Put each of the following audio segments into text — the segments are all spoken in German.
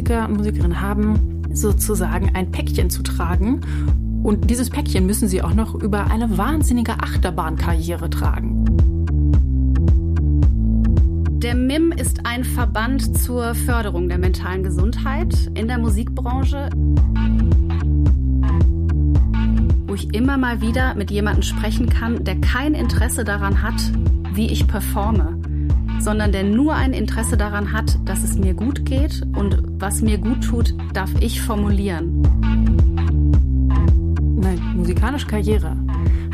Musiker und Musikerinnen haben sozusagen ein Päckchen zu tragen. Und dieses Päckchen müssen sie auch noch über eine wahnsinnige Achterbahnkarriere tragen. Der MIM ist ein Verband zur Förderung der mentalen Gesundheit in der Musikbranche, wo ich immer mal wieder mit jemandem sprechen kann, der kein Interesse daran hat, wie ich performe, sondern der nur ein Interesse daran hat, dass es mir gut geht und was mir gut tut, darf ich formulieren. Eine musikalische Karriere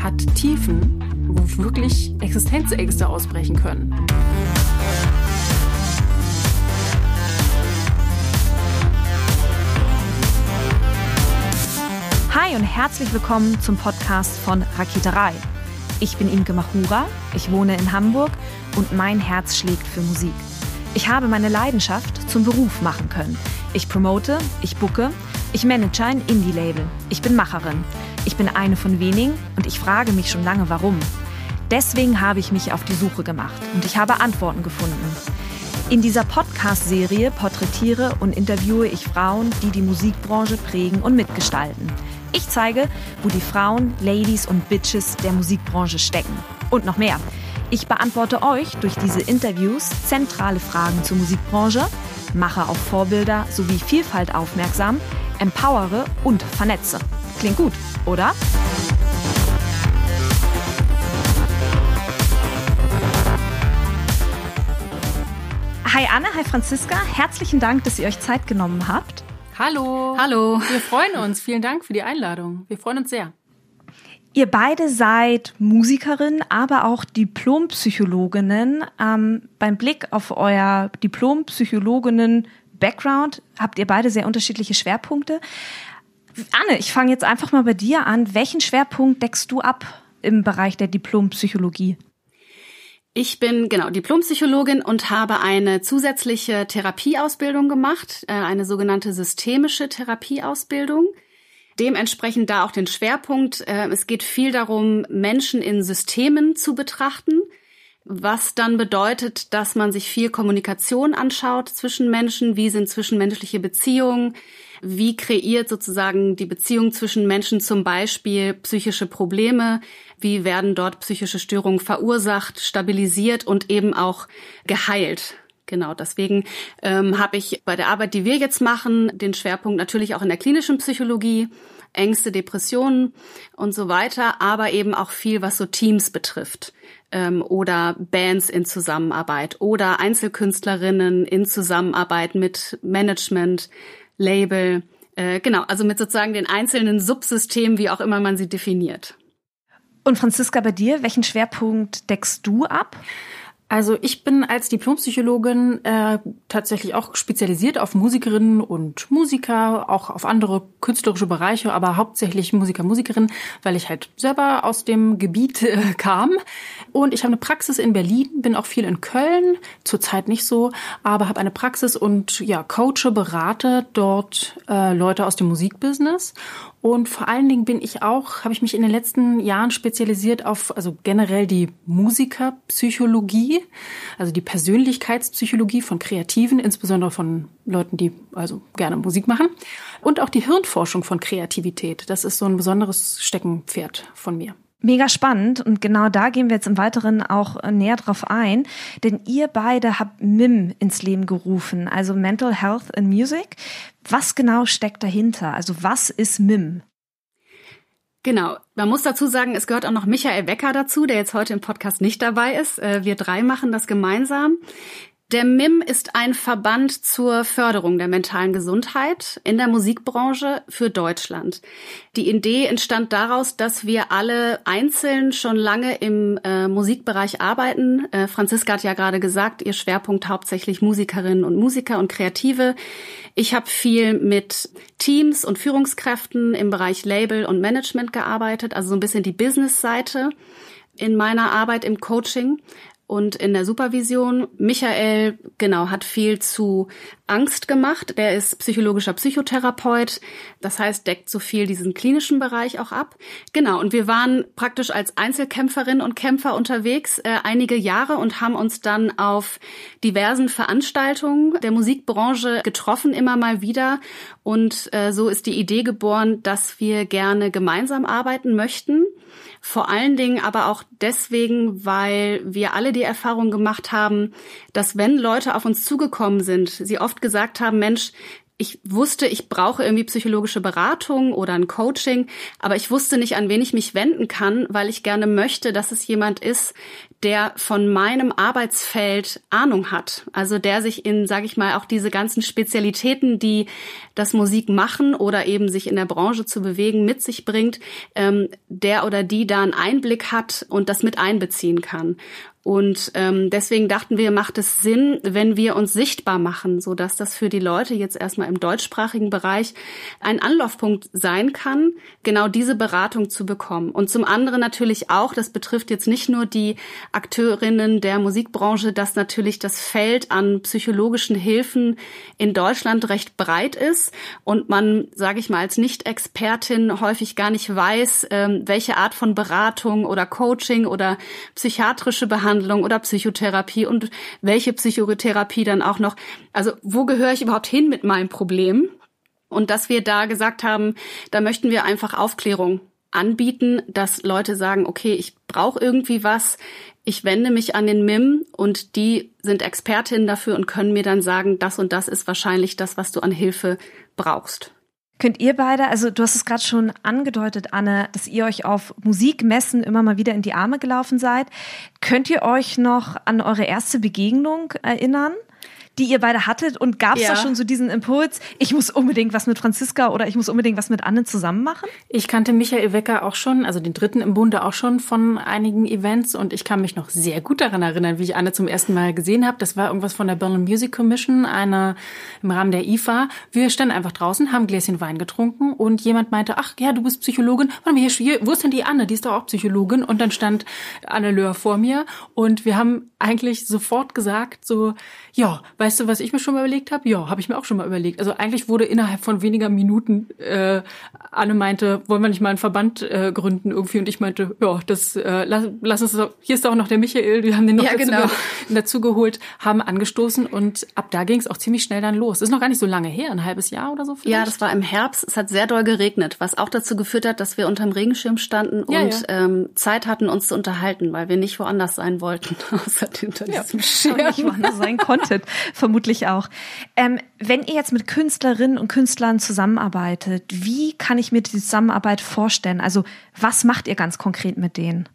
hat Tiefen, wo wirklich Existenzängste ausbrechen können. Hi und herzlich willkommen zum Podcast von Raketerei. Ich bin Imke Machura, ich wohne in Hamburg und mein Herz schlägt für Musik. Ich habe meine Leidenschaft zum Beruf machen können. Ich promote, ich bucke, ich manage ein Indie-Label. Ich bin Macherin. Ich bin eine von wenigen und ich frage mich schon lange, warum. Deswegen habe ich mich auf die Suche gemacht und ich habe Antworten gefunden. In dieser Podcast-Serie porträtiere und interviewe ich Frauen, die die Musikbranche prägen und mitgestalten. Ich zeige, wo die Frauen, Ladies und Bitches der Musikbranche stecken. Und noch mehr. Ich beantworte euch durch diese Interviews zentrale Fragen zur Musikbranche, mache auf Vorbilder sowie Vielfalt aufmerksam, empowere und vernetze. Klingt gut, oder? Hi Anne, hi Franziska, herzlichen Dank, dass ihr euch Zeit genommen habt. Hallo. Hallo. Wir freuen uns. Vielen Dank für die Einladung. Wir freuen uns sehr. Ihr beide seid Musikerin, aber auch Diplompsychologinnen. Ähm, beim Blick auf euer Diplompsychologinnen-Background habt ihr beide sehr unterschiedliche Schwerpunkte. Anne, ich fange jetzt einfach mal bei dir an. Welchen Schwerpunkt deckst du ab im Bereich der Diplompsychologie? Ich bin genau Diplompsychologin und habe eine zusätzliche Therapieausbildung gemacht, äh, eine sogenannte systemische Therapieausbildung. Dementsprechend da auch den Schwerpunkt. Äh, es geht viel darum, Menschen in Systemen zu betrachten, was dann bedeutet, dass man sich viel Kommunikation anschaut zwischen Menschen, wie sind zwischenmenschliche Beziehungen, wie kreiert sozusagen die Beziehung zwischen Menschen zum Beispiel psychische Probleme, wie werden dort psychische Störungen verursacht, stabilisiert und eben auch geheilt. Genau, deswegen ähm, habe ich bei der Arbeit, die wir jetzt machen, den Schwerpunkt natürlich auch in der klinischen Psychologie, Ängste, Depressionen und so weiter, aber eben auch viel, was so Teams betrifft ähm, oder Bands in Zusammenarbeit oder Einzelkünstlerinnen in Zusammenarbeit mit Management, Label, äh, genau, also mit sozusagen den einzelnen Subsystemen, wie auch immer man sie definiert. Und Franziska, bei dir, welchen Schwerpunkt deckst du ab? Also ich bin als Diplompsychologin äh, tatsächlich auch spezialisiert auf Musikerinnen und Musiker, auch auf andere künstlerische Bereiche, aber hauptsächlich Musiker, Musikerinnen, weil ich halt selber aus dem Gebiet äh, kam. Und ich habe eine Praxis in Berlin, bin auch viel in Köln, zurzeit nicht so, aber habe eine Praxis und ja, coache, berate dort äh, Leute aus dem Musikbusiness und vor allen Dingen bin ich auch, habe ich mich in den letzten Jahren spezialisiert auf, also generell die Musikerpsychologie, also die Persönlichkeitspsychologie von Kreativen, insbesondere von Leuten, die also gerne Musik machen. Und auch die Hirnforschung von Kreativität. Das ist so ein besonderes Steckenpferd von mir. Mega spannend und genau da gehen wir jetzt im Weiteren auch äh, näher drauf ein, denn ihr beide habt MIM ins Leben gerufen, also Mental Health in Music. Was genau steckt dahinter? Also was ist MIM? Genau. Man muss dazu sagen, es gehört auch noch Michael Becker dazu, der jetzt heute im Podcast nicht dabei ist. Äh, wir drei machen das gemeinsam. Der MIM ist ein Verband zur Förderung der mentalen Gesundheit in der Musikbranche für Deutschland. Die Idee entstand daraus, dass wir alle einzeln schon lange im äh, Musikbereich arbeiten. Äh, Franziska hat ja gerade gesagt, ihr Schwerpunkt hauptsächlich Musikerinnen und Musiker und Kreative. Ich habe viel mit Teams und Führungskräften im Bereich Label und Management gearbeitet, also so ein bisschen die Business-Seite in meiner Arbeit im Coaching und in der Supervision. Michael, genau, hat viel zu Angst gemacht. Der ist psychologischer Psychotherapeut. Das heißt, deckt so viel diesen klinischen Bereich auch ab. Genau. Und wir waren praktisch als Einzelkämpferinnen und Kämpfer unterwegs äh, einige Jahre und haben uns dann auf diversen Veranstaltungen der Musikbranche getroffen, immer mal wieder. Und äh, so ist die Idee geboren, dass wir gerne gemeinsam arbeiten möchten. Vor allen Dingen aber auch deswegen, weil wir alle die Erfahrung gemacht haben, dass wenn Leute auf uns zugekommen sind, sie oft gesagt haben, Mensch, ich wusste, ich brauche irgendwie psychologische Beratung oder ein Coaching, aber ich wusste nicht, an wen ich mich wenden kann, weil ich gerne möchte, dass es jemand ist, der von meinem Arbeitsfeld Ahnung hat. Also der sich in, sage ich mal, auch diese ganzen Spezialitäten, die das Musik machen oder eben sich in der Branche zu bewegen, mit sich bringt, ähm, der oder die da einen Einblick hat und das mit einbeziehen kann. Und ähm, deswegen dachten wir, macht es Sinn, wenn wir uns sichtbar machen, so dass das für die Leute jetzt erstmal im deutschsprachigen Bereich ein Anlaufpunkt sein kann, genau diese Beratung zu bekommen. Und zum anderen natürlich auch, das betrifft jetzt nicht nur die Akteurinnen der Musikbranche, dass natürlich das Feld an psychologischen Hilfen in Deutschland recht breit ist und man, sage ich mal, als Nicht-Expertin häufig gar nicht weiß, ähm, welche Art von Beratung oder Coaching oder psychiatrische Behandlung Behandlung oder Psychotherapie und welche Psychotherapie dann auch noch. Also wo gehöre ich überhaupt hin mit meinem Problem? Und dass wir da gesagt haben, da möchten wir einfach Aufklärung anbieten, dass Leute sagen, okay, ich brauche irgendwie was, ich wende mich an den MIM und die sind Expertinnen dafür und können mir dann sagen, das und das ist wahrscheinlich das, was du an Hilfe brauchst. Könnt ihr beide, also du hast es gerade schon angedeutet, Anne, dass ihr euch auf Musikmessen immer mal wieder in die Arme gelaufen seid. Könnt ihr euch noch an eure erste Begegnung erinnern? Die ihr beide hattet? Und gab es ja. da schon so diesen Impuls, ich muss unbedingt was mit Franziska oder ich muss unbedingt was mit Anne zusammen machen? Ich kannte Michael Wecker auch schon, also den dritten im Bunde auch schon von einigen Events und ich kann mich noch sehr gut daran erinnern, wie ich Anne zum ersten Mal gesehen habe. Das war irgendwas von der Berlin Music Commission, eine im Rahmen der IFA. Wir standen einfach draußen, haben ein Gläschen Wein getrunken und jemand meinte, ach ja, du bist Psychologin. Warte mal, hier, wo ist denn die Anne? Die ist doch auch Psychologin. Und dann stand Anne Löhr vor mir und wir haben eigentlich sofort gesagt, so, ja, weißt du, was ich mir schon mal überlegt habe? Ja, habe ich mir auch schon mal überlegt. Also eigentlich wurde innerhalb von weniger Minuten äh, Anne meinte, wollen wir nicht mal einen Verband äh, gründen irgendwie? Und ich meinte, ja, das äh, lass, lass uns. Hier ist auch noch der Michael. Wir haben den noch ja, dazu, genau. dazu geholt, haben angestoßen und ab da ging es auch ziemlich schnell dann los. Das ist noch gar nicht so lange her, ein halbes Jahr oder so. Vielleicht? Ja, das war im Herbst. Es hat sehr doll geregnet, was auch dazu geführt hat, dass wir unterm Regenschirm standen ja, und ja. Ähm, Zeit hatten, uns zu unterhalten, weil wir nicht woanders sein wollten, außer hinter ja, diesem Schirm. Nicht woanders sein konntet, vermutlich auch. Ähm, wenn ihr jetzt mit Künstlerinnen und Künstlern zusammenarbeitet, wie kann ich mir die Zusammenarbeit vorstellen? Also was macht ihr ganz konkret mit denen?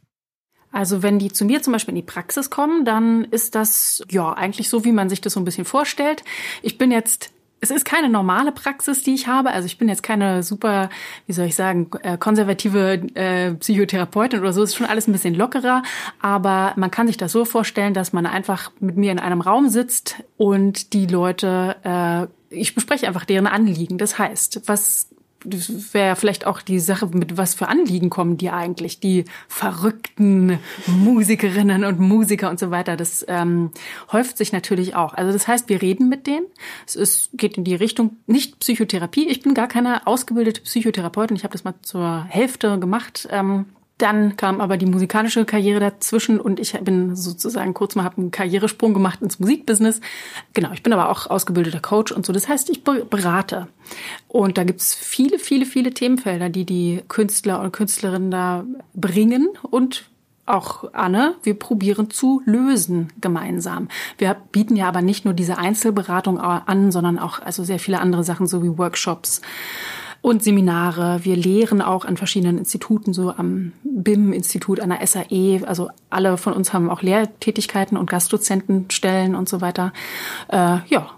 Also wenn die zu mir zum Beispiel in die Praxis kommen, dann ist das ja eigentlich so, wie man sich das so ein bisschen vorstellt. Ich bin jetzt es ist keine normale Praxis, die ich habe. Also ich bin jetzt keine super, wie soll ich sagen, äh, konservative äh, Psychotherapeutin oder so. Es ist schon alles ein bisschen lockerer. Aber man kann sich das so vorstellen, dass man einfach mit mir in einem Raum sitzt und die Leute, äh, ich bespreche einfach deren Anliegen. Das heißt, was das wäre vielleicht auch die Sache, mit was für Anliegen kommen die eigentlich, die verrückten Musikerinnen und Musiker und so weiter. Das ähm, häuft sich natürlich auch. Also das heißt, wir reden mit denen. Es ist, geht in die Richtung nicht Psychotherapie. Ich bin gar keine ausgebildete Psychotherapeutin. Ich habe das mal zur Hälfte gemacht. Ähm, dann kam aber die musikalische Karriere dazwischen und ich bin sozusagen kurz mal habe einen Karrieresprung gemacht ins Musikbusiness. Genau, ich bin aber auch ausgebildeter Coach und so. Das heißt, ich berate. Und da gibt's viele, viele, viele Themenfelder, die die Künstler und Künstlerinnen da bringen und auch Anne, wir probieren zu lösen gemeinsam. Wir bieten ja aber nicht nur diese Einzelberatung an, sondern auch also sehr viele andere Sachen, so wie Workshops und Seminare. Wir lehren auch an verschiedenen Instituten, so am BIM-Institut, an der SAE. Also alle von uns haben auch Lehrtätigkeiten und Gastdozentenstellen und so weiter. Äh, ja.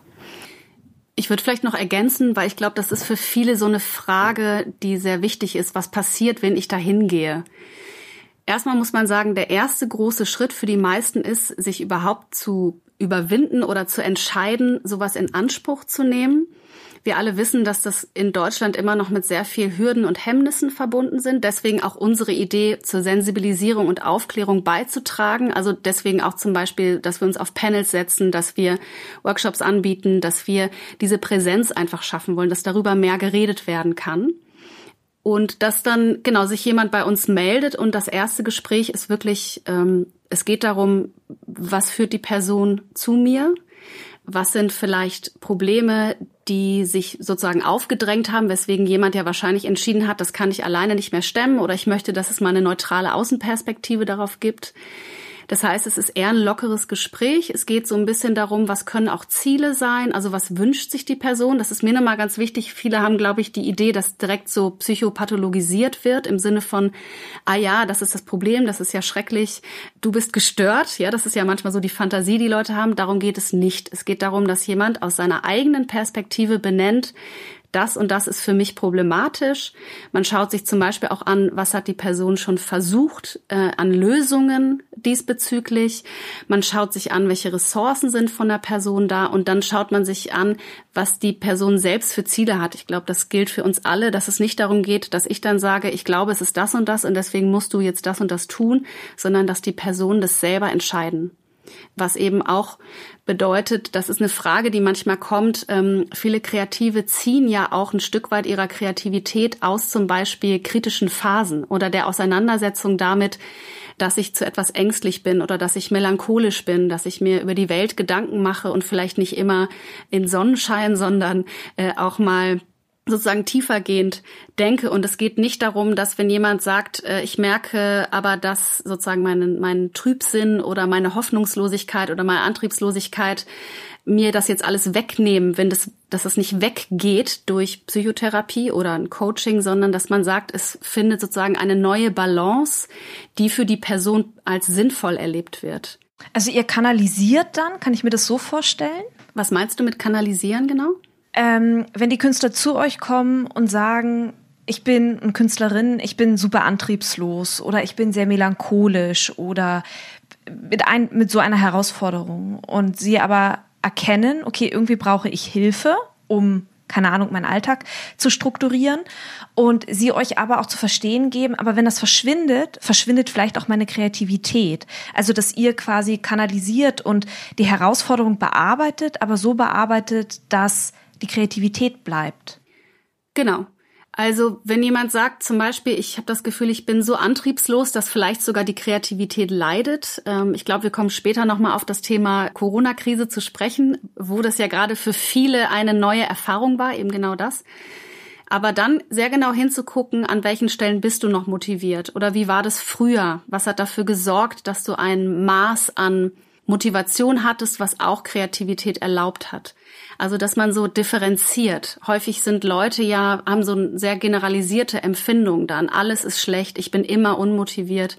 Ich würde vielleicht noch ergänzen, weil ich glaube, das ist für viele so eine Frage, die sehr wichtig ist. Was passiert, wenn ich da hingehe? Erstmal muss man sagen, der erste große Schritt für die meisten ist, sich überhaupt zu überwinden oder zu entscheiden, sowas in Anspruch zu nehmen Wir alle wissen, dass das in Deutschland immer noch mit sehr viel Hürden und Hemmnissen verbunden sind. Deswegen auch unsere Idee zur Sensibilisierung und Aufklärung beizutragen. Also deswegen auch zum Beispiel, dass wir uns auf Panels setzen, dass wir Workshops anbieten, dass wir diese Präsenz einfach schaffen wollen, dass darüber mehr geredet werden kann. Und dass dann genau sich jemand bei uns meldet und das erste Gespräch ist wirklich, ähm, es geht darum, was führt die Person zu mir? Was sind vielleicht Probleme, die sich sozusagen aufgedrängt haben, weswegen jemand ja wahrscheinlich entschieden hat, das kann ich alleine nicht mehr stemmen oder ich möchte, dass es mal eine neutrale Außenperspektive darauf gibt. Das heißt, es ist eher ein lockeres Gespräch. Es geht so ein bisschen darum, was können auch Ziele sein, also was wünscht sich die Person. Das ist mir nochmal ganz wichtig. Viele haben, glaube ich, die Idee, dass direkt so psychopathologisiert wird im Sinne von, ah ja, das ist das Problem, das ist ja schrecklich, du bist gestört. Ja, das ist ja manchmal so die Fantasie, die Leute haben. Darum geht es nicht. Es geht darum, dass jemand aus seiner eigenen Perspektive benennt, das und das ist für mich problematisch. Man schaut sich zum Beispiel auch an, was hat die Person schon versucht äh, an Lösungen diesbezüglich. Man schaut sich an, welche Ressourcen sind von der Person da und dann schaut man sich an, was die Person selbst für Ziele hat. Ich glaube, das gilt für uns alle, dass es nicht darum geht, dass ich dann sage, ich glaube, es ist das und das und deswegen musst du jetzt das und das tun, sondern dass die Personen das selber entscheiden. Was eben auch bedeutet, das ist eine Frage, die manchmal kommt. Ähm, viele Kreative ziehen ja auch ein Stück weit ihrer Kreativität aus zum Beispiel kritischen Phasen oder der Auseinandersetzung damit, dass ich zu etwas ängstlich bin oder dass ich melancholisch bin, dass ich mir über die Welt Gedanken mache und vielleicht nicht immer in Sonnenschein, sondern äh, auch mal sozusagen tiefergehend denke. Und es geht nicht darum, dass wenn jemand sagt, äh, ich merke aber, dass sozusagen meinen, meinen Trübsinn oder meine Hoffnungslosigkeit oder meine Antriebslosigkeit mir das jetzt alles wegnehmen, wenn das, dass es nicht weggeht durch Psychotherapie oder ein Coaching, sondern dass man sagt, es findet sozusagen eine neue Balance, die für die Person als sinnvoll erlebt wird. Also ihr kanalisiert dann, kann ich mir das so vorstellen? Was meinst du mit kanalisieren genau? Ähm, wenn die Künstler zu euch kommen und sagen, ich bin eine Künstlerin, ich bin super antriebslos oder ich bin sehr melancholisch oder mit, ein, mit so einer Herausforderung und sie aber erkennen, okay, irgendwie brauche ich Hilfe, um keine Ahnung, meinen Alltag zu strukturieren und sie euch aber auch zu verstehen geben, aber wenn das verschwindet, verschwindet vielleicht auch meine Kreativität. Also, dass ihr quasi kanalisiert und die Herausforderung bearbeitet, aber so bearbeitet, dass die Kreativität bleibt. Genau. Also wenn jemand sagt zum Beispiel, ich habe das Gefühl, ich bin so antriebslos, dass vielleicht sogar die Kreativität leidet. Ähm, ich glaube, wir kommen später nochmal auf das Thema Corona-Krise zu sprechen, wo das ja gerade für viele eine neue Erfahrung war, eben genau das. Aber dann sehr genau hinzugucken, an welchen Stellen bist du noch motiviert oder wie war das früher? Was hat dafür gesorgt, dass du ein Maß an Motivation hattest, was auch Kreativität erlaubt hat? Also, dass man so differenziert. Häufig sind Leute ja, haben so eine sehr generalisierte Empfindung dann. Alles ist schlecht, ich bin immer unmotiviert.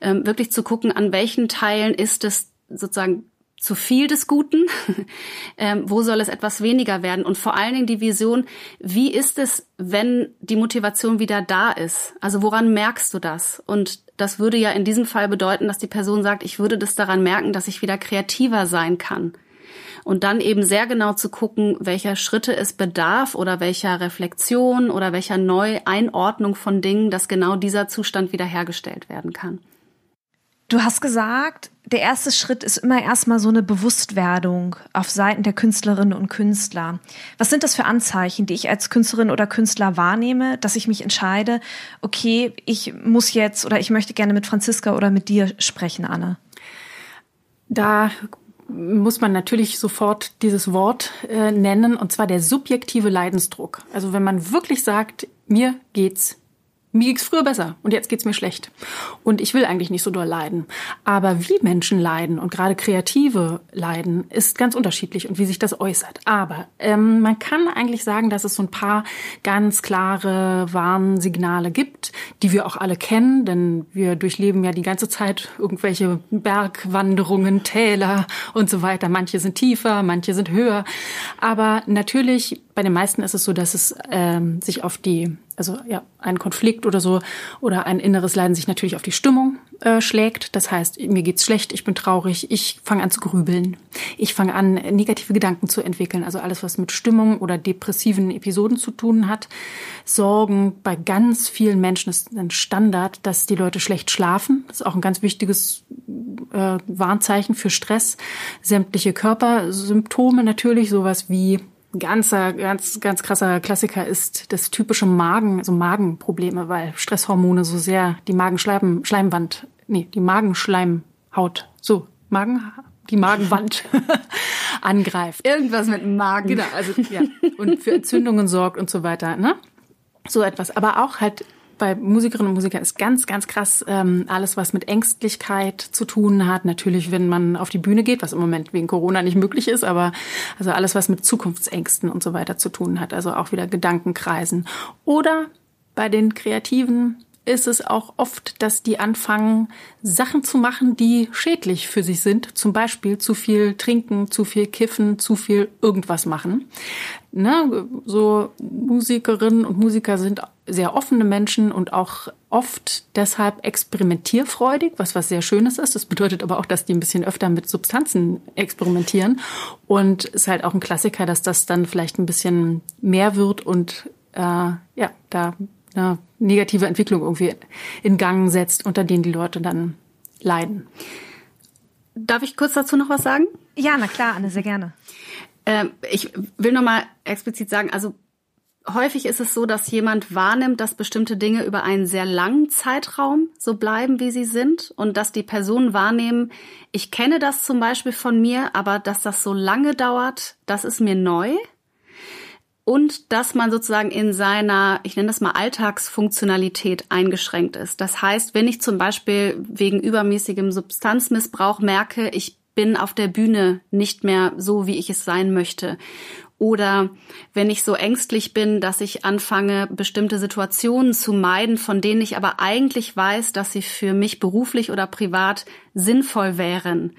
Ähm, wirklich zu gucken, an welchen Teilen ist es sozusagen zu viel des Guten? ähm, wo soll es etwas weniger werden? Und vor allen Dingen die Vision, wie ist es, wenn die Motivation wieder da ist? Also woran merkst du das? Und das würde ja in diesem Fall bedeuten, dass die Person sagt, ich würde das daran merken, dass ich wieder kreativer sein kann und dann eben sehr genau zu gucken, welcher Schritte es bedarf oder welcher Reflexion oder welcher Neueinordnung von Dingen, dass genau dieser Zustand wiederhergestellt werden kann. Du hast gesagt, der erste Schritt ist immer erstmal so eine Bewusstwerdung auf Seiten der Künstlerinnen und Künstler. Was sind das für Anzeichen, die ich als Künstlerin oder Künstler wahrnehme, dass ich mich entscheide, okay, ich muss jetzt oder ich möchte gerne mit Franziska oder mit dir sprechen, Anne? Da muss man natürlich sofort dieses Wort äh, nennen, und zwar der subjektive Leidensdruck. Also wenn man wirklich sagt, mir geht's mir ging's früher besser und jetzt geht's mir schlecht. Und ich will eigentlich nicht so doll leiden. Aber wie Menschen leiden und gerade Kreative leiden, ist ganz unterschiedlich und wie sich das äußert. Aber ähm, man kann eigentlich sagen, dass es so ein paar ganz klare Warnsignale gibt, die wir auch alle kennen, denn wir durchleben ja die ganze Zeit irgendwelche Bergwanderungen, Täler und so weiter. Manche sind tiefer, manche sind höher. Aber natürlich, bei den meisten ist es so, dass es ähm, sich auf die also ja, ein Konflikt oder so oder ein inneres Leiden sich natürlich auf die Stimmung schlägt. Das heißt, mir geht's schlecht, ich bin traurig, ich fange an zu grübeln. Ich fange an, negative Gedanken zu entwickeln. Also alles, was mit Stimmung oder depressiven Episoden zu tun hat. Sorgen bei ganz vielen Menschen ist ein Standard, dass die Leute schlecht schlafen. Das ist auch ein ganz wichtiges äh, Warnzeichen für Stress. Sämtliche Körpersymptome natürlich, sowas wie ganzer, ganz, ganz krasser Klassiker ist das typische Magen, also Magenprobleme, weil Stresshormone so sehr die Magenschleim, Schleimwand, nee, die Magenschleimhaut, so, Magen, die Magenwand angreift. Irgendwas mit dem Magen. Genau, also, ja. Und für Entzündungen sorgt und so weiter, ne? So etwas. Aber auch halt bei Musikerinnen und Musikern ist ganz, ganz krass ähm, alles, was mit Ängstlichkeit zu tun hat. Natürlich, wenn man auf die Bühne geht, was im Moment wegen Corona nicht möglich ist, aber also alles, was mit Zukunftsängsten und so weiter zu tun hat. Also auch wieder Gedankenkreisen. Oder bei den Kreativen ist es auch oft, dass die anfangen, Sachen zu machen, die schädlich für sich sind. Zum Beispiel zu viel trinken, zu viel kiffen, zu viel irgendwas machen. Ne? So Musikerinnen und Musiker sind sehr offene Menschen und auch oft deshalb experimentierfreudig, was was sehr Schönes ist. Das bedeutet aber auch, dass die ein bisschen öfter mit Substanzen experimentieren. Und ist halt auch ein Klassiker, dass das dann vielleicht ein bisschen mehr wird und äh, ja, da eine negative Entwicklung irgendwie in Gang setzt, unter denen die Leute dann leiden. Darf ich kurz dazu noch was sagen? Ja, na klar, Anne, sehr gerne. Ähm, ich will noch mal explizit sagen, also häufig ist es so, dass jemand wahrnimmt, dass bestimmte Dinge über einen sehr langen Zeitraum so bleiben, wie sie sind und dass die Personen wahrnehmen, ich kenne das zum Beispiel von mir, aber dass das so lange dauert, das ist mir neu und dass man sozusagen in seiner, ich nenne das mal Alltagsfunktionalität eingeschränkt ist. Das heißt, wenn ich zum Beispiel wegen übermäßigem Substanzmissbrauch merke, ich bin auf der Bühne nicht mehr so, wie ich es sein möchte. Oder wenn ich so ängstlich bin, dass ich anfange, bestimmte Situationen zu meiden, von denen ich aber eigentlich weiß, dass sie für mich beruflich oder privat sinnvoll wären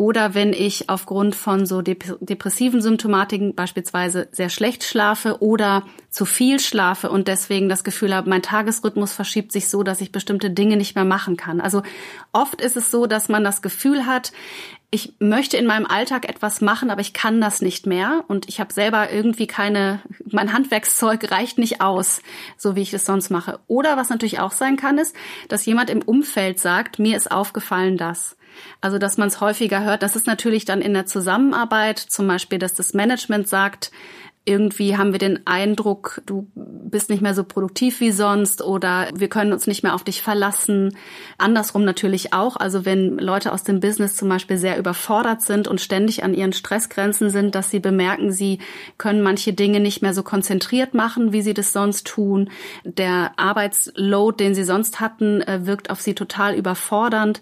oder wenn ich aufgrund von so depressiven Symptomatiken beispielsweise sehr schlecht schlafe oder zu viel schlafe und deswegen das Gefühl habe, mein Tagesrhythmus verschiebt sich so, dass ich bestimmte Dinge nicht mehr machen kann. Also oft ist es so, dass man das Gefühl hat, ich möchte in meinem Alltag etwas machen, aber ich kann das nicht mehr und ich habe selber irgendwie keine, mein Handwerkszeug reicht nicht aus, so wie ich es sonst mache. Oder was natürlich auch sein kann, ist, dass jemand im Umfeld sagt, mir ist aufgefallen das. Also, dass man es häufiger hört. Das ist natürlich dann in der Zusammenarbeit, zum Beispiel, dass das Management sagt, irgendwie haben wir den Eindruck, du bist nicht mehr so produktiv wie sonst oder wir können uns nicht mehr auf dich verlassen. Andersrum natürlich auch. Also wenn Leute aus dem Business zum Beispiel sehr überfordert sind und ständig an ihren Stressgrenzen sind, dass sie bemerken, sie können manche Dinge nicht mehr so konzentriert machen, wie sie das sonst tun. Der Arbeitsload, den sie sonst hatten, äh, wirkt auf sie total überfordernd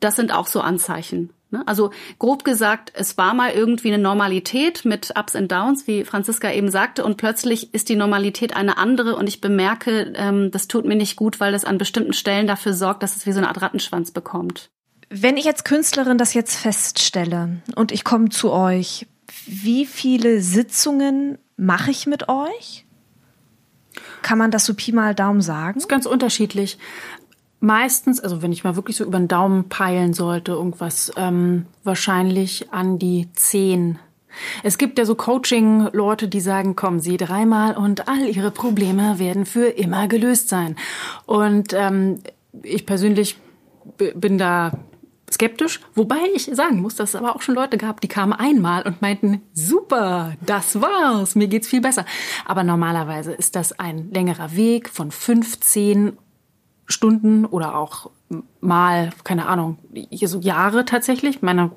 das sind auch so Anzeichen. Ne? Also grob gesagt, es war mal irgendwie eine Normalität mit Ups und Downs, wie Franziska eben sagte, und plötzlich ist die Normalität eine andere und ich bemerke, ähm, das tut mir nicht gut, weil das an bestimmten Stellen dafür sorgt, dass es wie so eine Art Rattenschwanz bekommt. Wenn ich als Künstlerin das jetzt feststelle und ich komme zu euch, wie viele Sitzungen mache ich mit euch? Kann man das so Pi mal Daumen sagen? Das ist ganz unterschiedlich meistens, also wenn ich mal wirklich so über den Daumen peilen sollte, irgendwas ähm, wahrscheinlich an die zehn. Es gibt ja so Coaching-Leute, die sagen, kommen Sie dreimal und all Ihre Probleme werden für immer gelöst sein. Und ähm, ich persönlich bin da skeptisch, wobei ich sagen muss, dass es aber auch schon Leute gab, die kamen einmal und meinten, super, das war's, mir geht's viel besser. Aber normalerweise ist das ein längerer Weg von 15 Stunden oder auch mal, keine Ahnung, hier so Jahre tatsächlich. Meine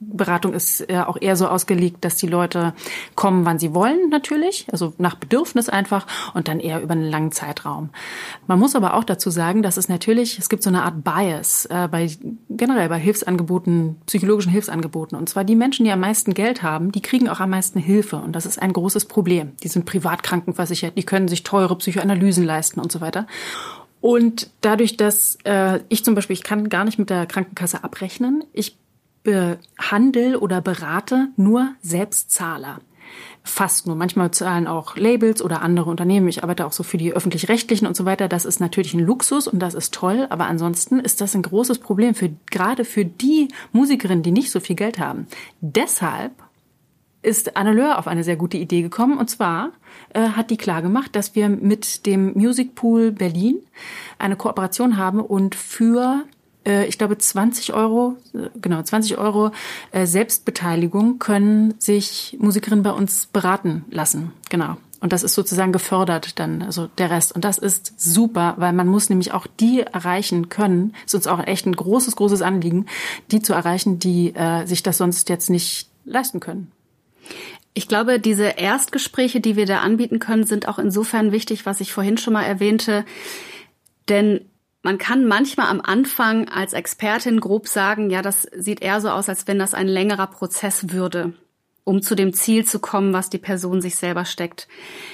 Beratung ist ja auch eher so ausgelegt, dass die Leute kommen, wann sie wollen, natürlich, also nach Bedürfnis einfach und dann eher über einen langen Zeitraum. Man muss aber auch dazu sagen, dass es natürlich, es gibt so eine Art Bias äh, bei generell bei Hilfsangeboten, psychologischen Hilfsangeboten. Und zwar die Menschen, die am meisten Geld haben, die kriegen auch am meisten Hilfe. Und das ist ein großes Problem. Die sind privat krankenversichert, die können sich teure Psychoanalysen leisten und so weiter. Und dadurch, dass äh, ich zum Beispiel, ich kann gar nicht mit der Krankenkasse abrechnen, ich behandle oder berate nur Selbstzahler. fast nur. Manchmal zahlen auch Labels oder andere Unternehmen. Ich arbeite auch so für die öffentlich-rechtlichen und so weiter. Das ist natürlich ein Luxus und das ist toll. Aber ansonsten ist das ein großes Problem für, gerade für die Musikerinnen, die nicht so viel Geld haben. Deshalb ist Anne Löhr auf eine sehr gute Idee gekommen. Und zwar äh, hat die klar gemacht, dass wir mit dem Music Pool Berlin eine Kooperation haben und für äh, ich glaube 20 Euro, äh, genau 20 Euro äh, Selbstbeteiligung können sich Musikerinnen bei uns beraten lassen. Genau. Und das ist sozusagen gefördert dann, also der Rest. Und das ist super, weil man muss nämlich auch die erreichen können. Ist uns auch echt ein großes, großes Anliegen, die zu erreichen, die äh, sich das sonst jetzt nicht leisten können. Ich glaube, diese Erstgespräche, die wir da anbieten können, sind auch insofern wichtig, was ich vorhin schon mal erwähnte. Denn man kann manchmal am Anfang als Expertin grob sagen, ja, das sieht eher so aus, als wenn das ein längerer Prozess würde, um zu dem Ziel zu kommen, was die Person sich selber steckt.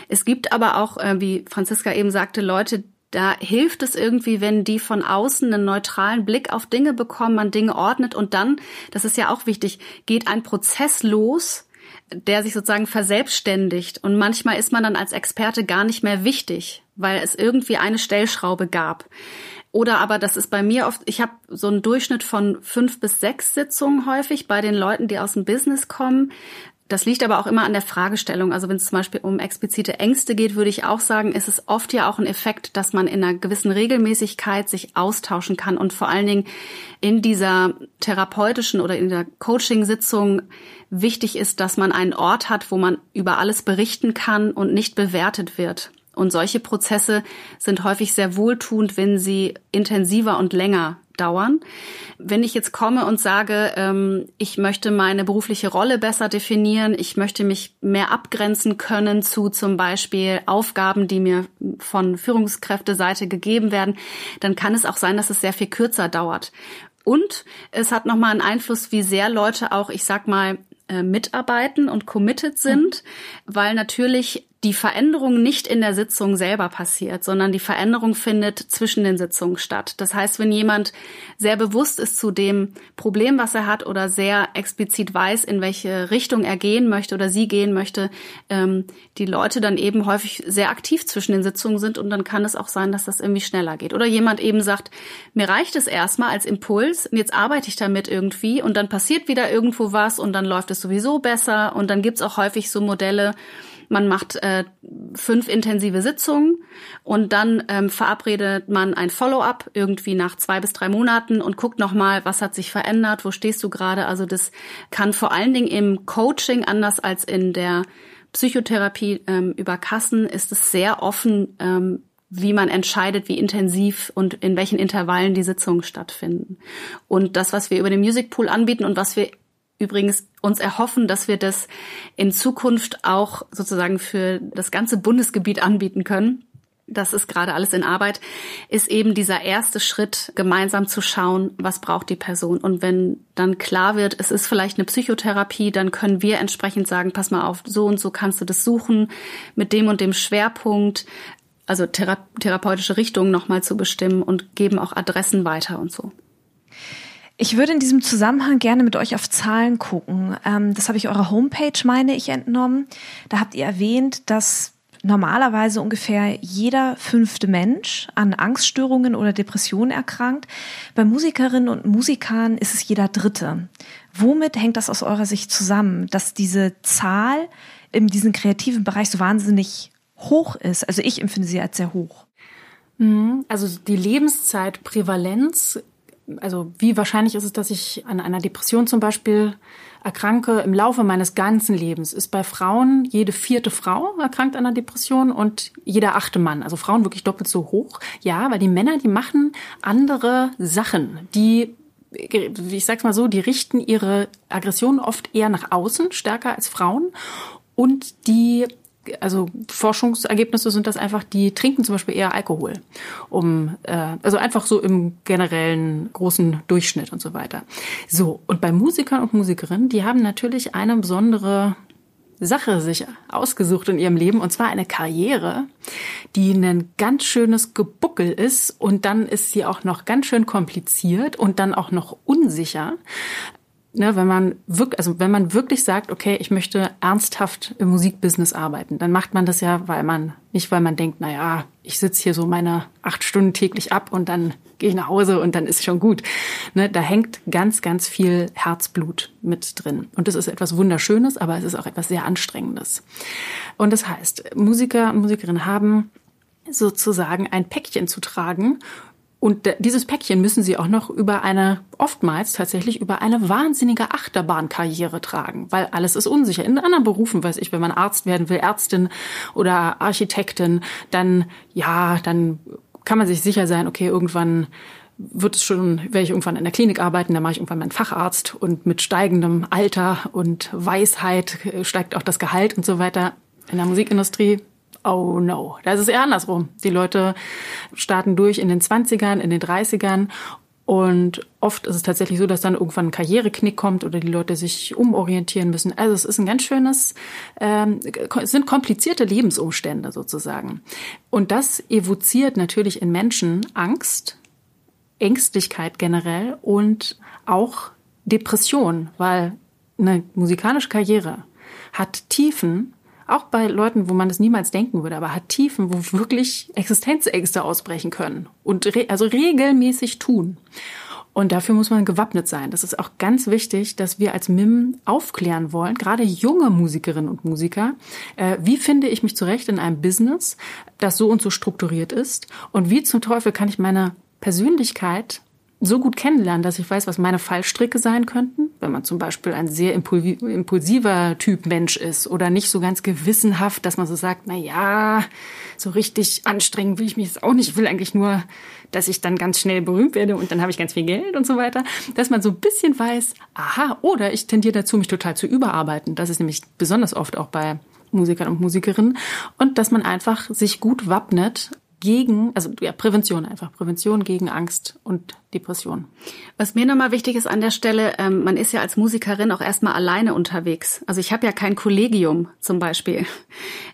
Es gibt aber auch, äh, wie Franziska eben sagte, Leute, da hilft es irgendwie, wenn die von außen einen neutralen Blick auf Dinge bekommen, man Dinge ordnet und dann, das ist ja auch wichtig, geht ein Prozess los, der sich sozusagen verselbstständigt. Und manchmal ist man dann als Experte gar nicht mehr wichtig, weil es irgendwie eine Stellschraube gab. Oder aber das ist bei mir oft, ich habe so einen Durchschnitt von fünf bis sechs Sitzungen häufig bei den Leuten, die aus dem Business kommen. Das liegt aber auch immer an der Fragestellung. Also wenn es zum Beispiel um explizite Ängste geht, würde ich auch sagen, ist es oft ja auch ein Effekt, dass man in einer gewissen Regelmäßigkeit sich austauschen kann und vor allen Dingen in dieser therapeutischen oder in der Coaching-Sitzung wichtig ist, dass man einen Ort hat, wo man über alles berichten kann und nicht bewertet wird. Und solche Prozesse sind häufig sehr wohltuend, wenn sie intensiver und länger dauern. Wenn ich jetzt komme und sage, ähm, ich möchte meine berufliche Rolle besser definieren, ich möchte mich mehr abgrenzen können zu zum Beispiel Aufgaben, die mir von Führungskräfteseite gegeben werden, dann kann es auch sein, dass es sehr viel kürzer dauert. Und es hat nochmal einen Einfluss, wie sehr Leute auch, ich sag mal, äh, mitarbeiten und committed sind, weil natürlich die Veränderung nicht in der Sitzung selber passiert, sondern die Veränderung findet zwischen den Sitzungen statt. Das heißt, wenn jemand sehr bewusst ist zu dem Problem, was er hat oder sehr explizit weiß, in welche Richtung er gehen möchte oder sie gehen möchte, ähm, die Leute dann eben häufig sehr aktiv zwischen den Sitzungen sind und dann kann es auch sein, dass das irgendwie schneller geht. Oder jemand eben sagt, mir reicht es erstmal als Impuls, und jetzt arbeite ich damit irgendwie und dann passiert wieder irgendwo was und dann läuft es sowieso besser und dann gibt's auch häufig so Modelle, man macht äh, fünf intensive Sitzungen und dann ähm, verabredet man ein Follow-up irgendwie nach zwei bis drei Monaten und guckt nochmal, was hat sich verändert, wo stehst du gerade. Also das kann vor allen Dingen im Coaching anders als in der Psychotherapie ähm, über Kassen ist es sehr offen, ähm, wie man entscheidet, wie intensiv und in welchen Intervallen die Sitzungen stattfinden. Und das, was wir über den Music Pool anbieten und was wir übrigens uns erhoffen, dass wir das in Zukunft auch sozusagen für das ganze Bundesgebiet anbieten können. Das ist gerade alles in Arbeit, ist eben dieser erste Schritt, gemeinsam zu schauen, was braucht die Person. Und wenn dann klar wird, es ist vielleicht eine Psychotherapie, dann können wir entsprechend sagen, pass mal auf, so und so kannst du das suchen, mit dem und dem Schwerpunkt, also thera therapeutische Richtungen nochmal zu bestimmen und geben auch Adressen weiter und so. Ich würde in diesem Zusammenhang gerne mit euch auf Zahlen gucken. Ähm, das habe ich eurer Homepage, meine ich, entnommen. Da habt ihr erwähnt, dass normalerweise ungefähr jeder fünfte Mensch an Angststörungen oder Depressionen erkrankt. Bei Musikerinnen und Musikern ist es jeder dritte. Womit hängt das aus eurer Sicht zusammen, dass diese Zahl in diesem kreativen Bereich so wahnsinnig hoch ist? Also ich empfinde sie als sehr hoch. Mhm. Also die Lebenszeitprävalenz also wie wahrscheinlich ist es, dass ich an einer Depression zum Beispiel erkranke im Laufe meines ganzen Lebens? Ist bei Frauen jede vierte Frau erkrankt an einer Depression und jeder achte Mann. Also Frauen wirklich doppelt so hoch. Ja, weil die Männer, die machen andere Sachen. Die ich sag's mal so, die richten ihre Aggression oft eher nach außen, stärker als Frauen. Und die also Forschungsergebnisse sind das einfach, die trinken zum Beispiel eher Alkohol, um äh, also einfach so im generellen großen Durchschnitt und so weiter. So und bei Musikern und Musikerinnen, die haben natürlich eine besondere Sache sich ausgesucht in ihrem Leben und zwar eine Karriere, die ein ganz schönes Gebuckel ist und dann ist sie auch noch ganz schön kompliziert und dann auch noch unsicher Ne, wenn man wirklich, also wenn man wirklich sagt, okay, ich möchte ernsthaft im Musikbusiness arbeiten, dann macht man das ja, weil man nicht, weil man denkt, na ja, ich sitze hier so meine acht Stunden täglich ab und dann gehe ich nach Hause und dann ist schon gut. Ne, da hängt ganz, ganz viel Herzblut mit drin und das ist etwas Wunderschönes, aber es ist auch etwas sehr Anstrengendes. Und das heißt, Musiker und Musikerinnen haben sozusagen ein Päckchen zu tragen und dieses Päckchen müssen sie auch noch über eine, oftmals tatsächlich über eine wahnsinnige Achterbahnkarriere tragen, weil alles ist unsicher. In anderen Berufen, weiß ich, wenn man Arzt werden will, Ärztin oder Architektin, dann, ja, dann kann man sich sicher sein, okay, irgendwann wird es schon, werde ich irgendwann in der Klinik arbeiten, dann mache ich irgendwann meinen Facharzt und mit steigendem Alter und Weisheit steigt auch das Gehalt und so weiter. In der Musikindustrie oh no, da ist es eher andersrum. Die Leute starten durch in den 20ern, in den 30ern und oft ist es tatsächlich so, dass dann irgendwann ein Karriereknick kommt oder die Leute sich umorientieren müssen. Also es ist ein ganz schönes, ähm, es sind komplizierte Lebensumstände sozusagen. Und das evoziert natürlich in Menschen Angst, Ängstlichkeit generell und auch Depression, weil eine musikalische Karriere hat Tiefen, auch bei Leuten, wo man es niemals denken würde, aber hat Tiefen, wo wirklich Existenzängste ausbrechen können und re also regelmäßig tun. Und dafür muss man gewappnet sein. Das ist auch ganz wichtig, dass wir als MIM aufklären wollen, gerade junge Musikerinnen und Musiker, äh, wie finde ich mich zurecht in einem Business, das so und so strukturiert ist und wie zum Teufel kann ich meine Persönlichkeit so gut kennenlernen, dass ich weiß, was meine Fallstricke sein könnten, wenn man zum Beispiel ein sehr impulsiver Typ Mensch ist oder nicht so ganz gewissenhaft, dass man so sagt, na ja, so richtig anstrengend will ich mich jetzt auch nicht. Ich will eigentlich nur, dass ich dann ganz schnell berühmt werde und dann habe ich ganz viel Geld und so weiter. Dass man so ein bisschen weiß, aha, oder ich tendiere dazu, mich total zu überarbeiten. Das ist nämlich besonders oft auch bei Musikern und Musikerinnen. Und dass man einfach sich gut wappnet gegen, also ja, Prävention einfach, Prävention gegen Angst und Depression. Was mir nochmal wichtig ist an der Stelle, ähm, man ist ja als Musikerin auch erstmal alleine unterwegs. Also ich habe ja kein Kollegium zum Beispiel.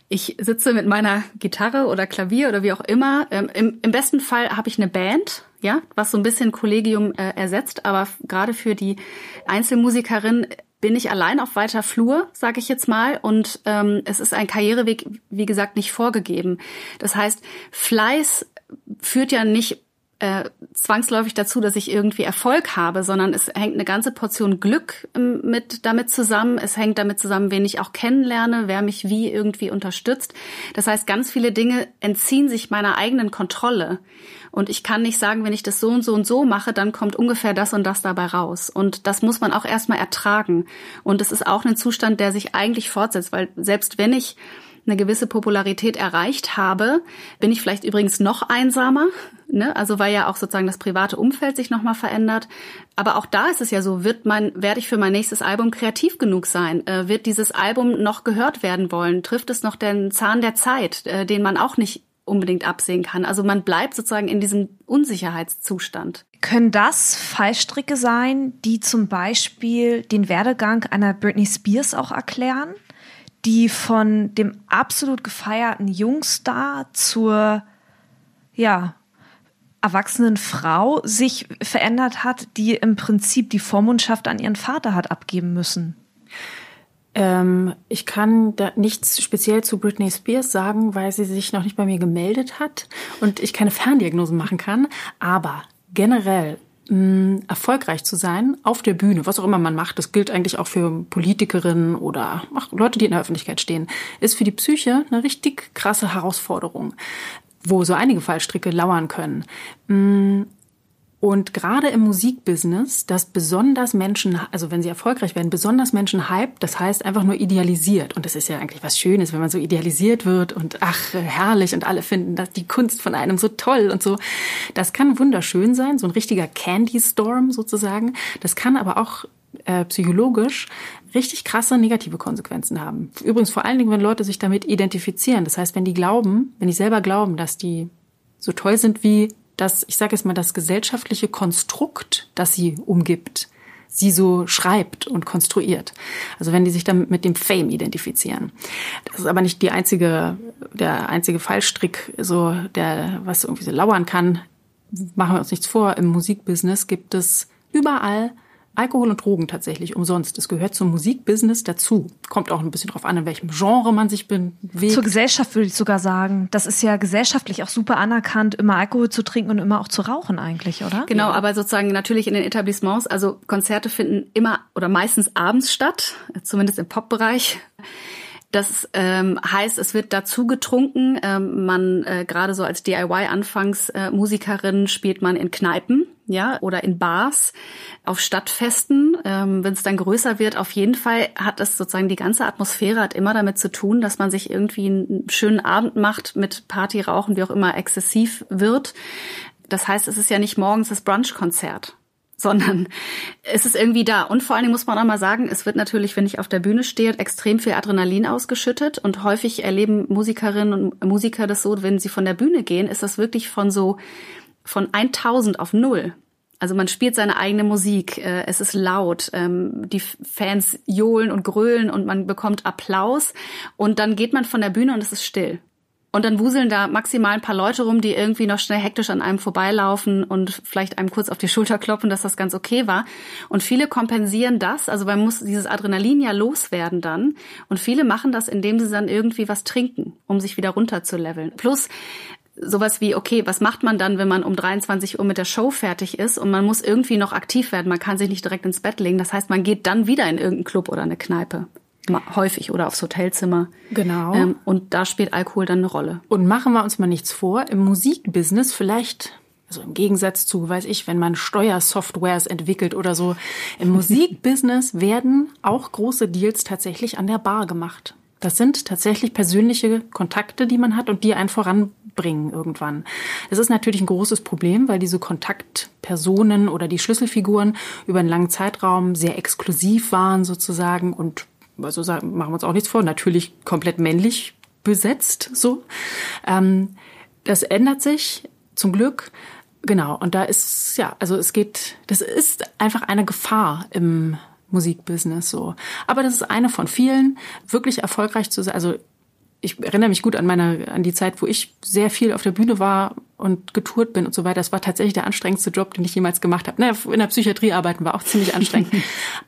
Ich sitze mit meiner Gitarre oder Klavier oder wie auch immer. Ähm, im, Im besten Fall habe ich eine Band, ja, was so ein bisschen Kollegium äh, ersetzt, aber gerade für die Einzelmusikerin bin ich allein auf weiter Flur, sage ich jetzt mal. Und ähm, es ist ein Karriereweg, wie gesagt, nicht vorgegeben. Das heißt, Fleiß führt ja nicht äh, zwangsläufig dazu, dass ich irgendwie Erfolg habe, sondern es hängt eine ganze Portion Glück ähm, mit damit zusammen. Es hängt damit zusammen, wen ich auch kennenlerne, wer mich wie irgendwie unterstützt. Das heißt, ganz viele Dinge entziehen sich meiner eigenen Kontrolle. Und ich kann nicht sagen, wenn ich das so und so und so mache, dann kommt ungefähr das und das dabei raus. Und das muss man auch erstmal ertragen. Und es ist auch ein Zustand, der sich eigentlich fortsetzt, weil selbst wenn ich eine gewisse Popularität erreicht habe, bin ich vielleicht übrigens noch einsamer, ne? Also weil ja auch sozusagen das private Umfeld sich nochmal verändert. Aber auch da ist es ja so, wird mein, werde ich für mein nächstes Album kreativ genug sein? Äh, wird dieses Album noch gehört werden wollen? Trifft es noch den Zahn der Zeit, äh, den man auch nicht unbedingt absehen kann. Also man bleibt sozusagen in diesem Unsicherheitszustand. Können das Fallstricke sein, die zum Beispiel den Werdegang einer Britney Spears auch erklären? Die von dem absolut gefeierten Jungstar zur, ja, erwachsenen Frau sich verändert hat, die im Prinzip die Vormundschaft an ihren Vater hat abgeben müssen. Ähm, ich kann da nichts speziell zu Britney Spears sagen, weil sie sich noch nicht bei mir gemeldet hat und ich keine Ferndiagnosen machen kann. Aber generell erfolgreich zu sein auf der Bühne, was auch immer man macht, das gilt eigentlich auch für Politikerinnen oder ach, Leute, die in der Öffentlichkeit stehen, ist für die Psyche eine richtig krasse Herausforderung, wo so einige Fallstricke lauern können. Und gerade im Musikbusiness, das besonders Menschen, also wenn sie erfolgreich werden, besonders Menschen hype, das heißt einfach nur idealisiert. Und das ist ja eigentlich was Schönes, wenn man so idealisiert wird und ach, herrlich und alle finden das, die Kunst von einem so toll und so. Das kann wunderschön sein, so ein richtiger Candy Storm sozusagen. Das kann aber auch äh, psychologisch richtig krasse negative Konsequenzen haben. Übrigens vor allen Dingen, wenn Leute sich damit identifizieren. Das heißt, wenn die glauben, wenn die selber glauben, dass die so toll sind wie das, ich sage jetzt mal, das gesellschaftliche Konstrukt, das sie umgibt, sie so schreibt und konstruiert. Also wenn die sich dann mit dem Fame identifizieren. Das ist aber nicht die einzige, der einzige Fallstrick, so der, was irgendwie so lauern kann. Machen wir uns nichts vor. Im Musikbusiness gibt es überall Alkohol und Drogen tatsächlich umsonst. Es gehört zum Musikbusiness dazu. Kommt auch ein bisschen drauf an, in welchem Genre man sich bewegt. Zur Gesellschaft würde ich sogar sagen. Das ist ja gesellschaftlich auch super anerkannt, immer Alkohol zu trinken und immer auch zu rauchen eigentlich, oder? Genau, ja. aber sozusagen natürlich in den Etablissements, also Konzerte finden immer oder meistens abends statt, zumindest im Pop-Bereich. Das ähm, heißt, es wird dazu getrunken. Ähm, man äh, gerade so als DIY-Anfangsmusikerin äh, spielt man in Kneipen, ja, oder in Bars, auf Stadtfesten. Ähm, Wenn es dann größer wird, auf jeden Fall hat es sozusagen die ganze Atmosphäre hat immer damit zu tun, dass man sich irgendwie einen schönen Abend macht mit Party, Rauchen, wie auch immer exzessiv wird. Das heißt, es ist ja nicht morgens das Brunch-Konzert sondern es ist irgendwie da. Und vor allen Dingen muss man auch mal sagen, es wird natürlich, wenn ich auf der Bühne stehe, extrem viel Adrenalin ausgeschüttet. Und häufig erleben Musikerinnen und Musiker das so, wenn sie von der Bühne gehen, ist das wirklich von so, von 1000 auf null. Also man spielt seine eigene Musik, äh, es ist laut, ähm, die Fans johlen und grölen und man bekommt Applaus und dann geht man von der Bühne und es ist still. Und dann wuseln da maximal ein paar Leute rum, die irgendwie noch schnell hektisch an einem vorbeilaufen und vielleicht einem kurz auf die Schulter klopfen, dass das ganz okay war. Und viele kompensieren das, also man muss dieses Adrenalin ja loswerden dann. Und viele machen das, indem sie dann irgendwie was trinken, um sich wieder runter zu leveln. Plus sowas wie, okay, was macht man dann, wenn man um 23 Uhr mit der Show fertig ist und man muss irgendwie noch aktiv werden, man kann sich nicht direkt ins Bett legen. Das heißt, man geht dann wieder in irgendeinen Club oder eine Kneipe häufig oder aufs Hotelzimmer. Genau. Ähm, und da spielt Alkohol dann eine Rolle. Und machen wir uns mal nichts vor, im Musikbusiness vielleicht also im Gegensatz zu, weiß ich, wenn man Steuersoftwares entwickelt oder so, im Musikbusiness werden auch große Deals tatsächlich an der Bar gemacht. Das sind tatsächlich persönliche Kontakte, die man hat und die einen voranbringen irgendwann. Das ist natürlich ein großes Problem, weil diese Kontaktpersonen oder die Schlüsselfiguren über einen langen Zeitraum sehr exklusiv waren sozusagen und also machen wir uns auch nichts vor, natürlich komplett männlich besetzt, so. Ähm, das ändert sich zum Glück. Genau. Und da ist, ja, also es geht, das ist einfach eine Gefahr im Musikbusiness so. Aber das ist eine von vielen, wirklich erfolgreich zu sein. Also ich erinnere mich gut an meine, an die Zeit, wo ich sehr viel auf der Bühne war und getourt bin und so weiter. Das war tatsächlich der anstrengendste Job, den ich jemals gemacht habe. Naja, in der Psychiatrie arbeiten war auch ziemlich anstrengend.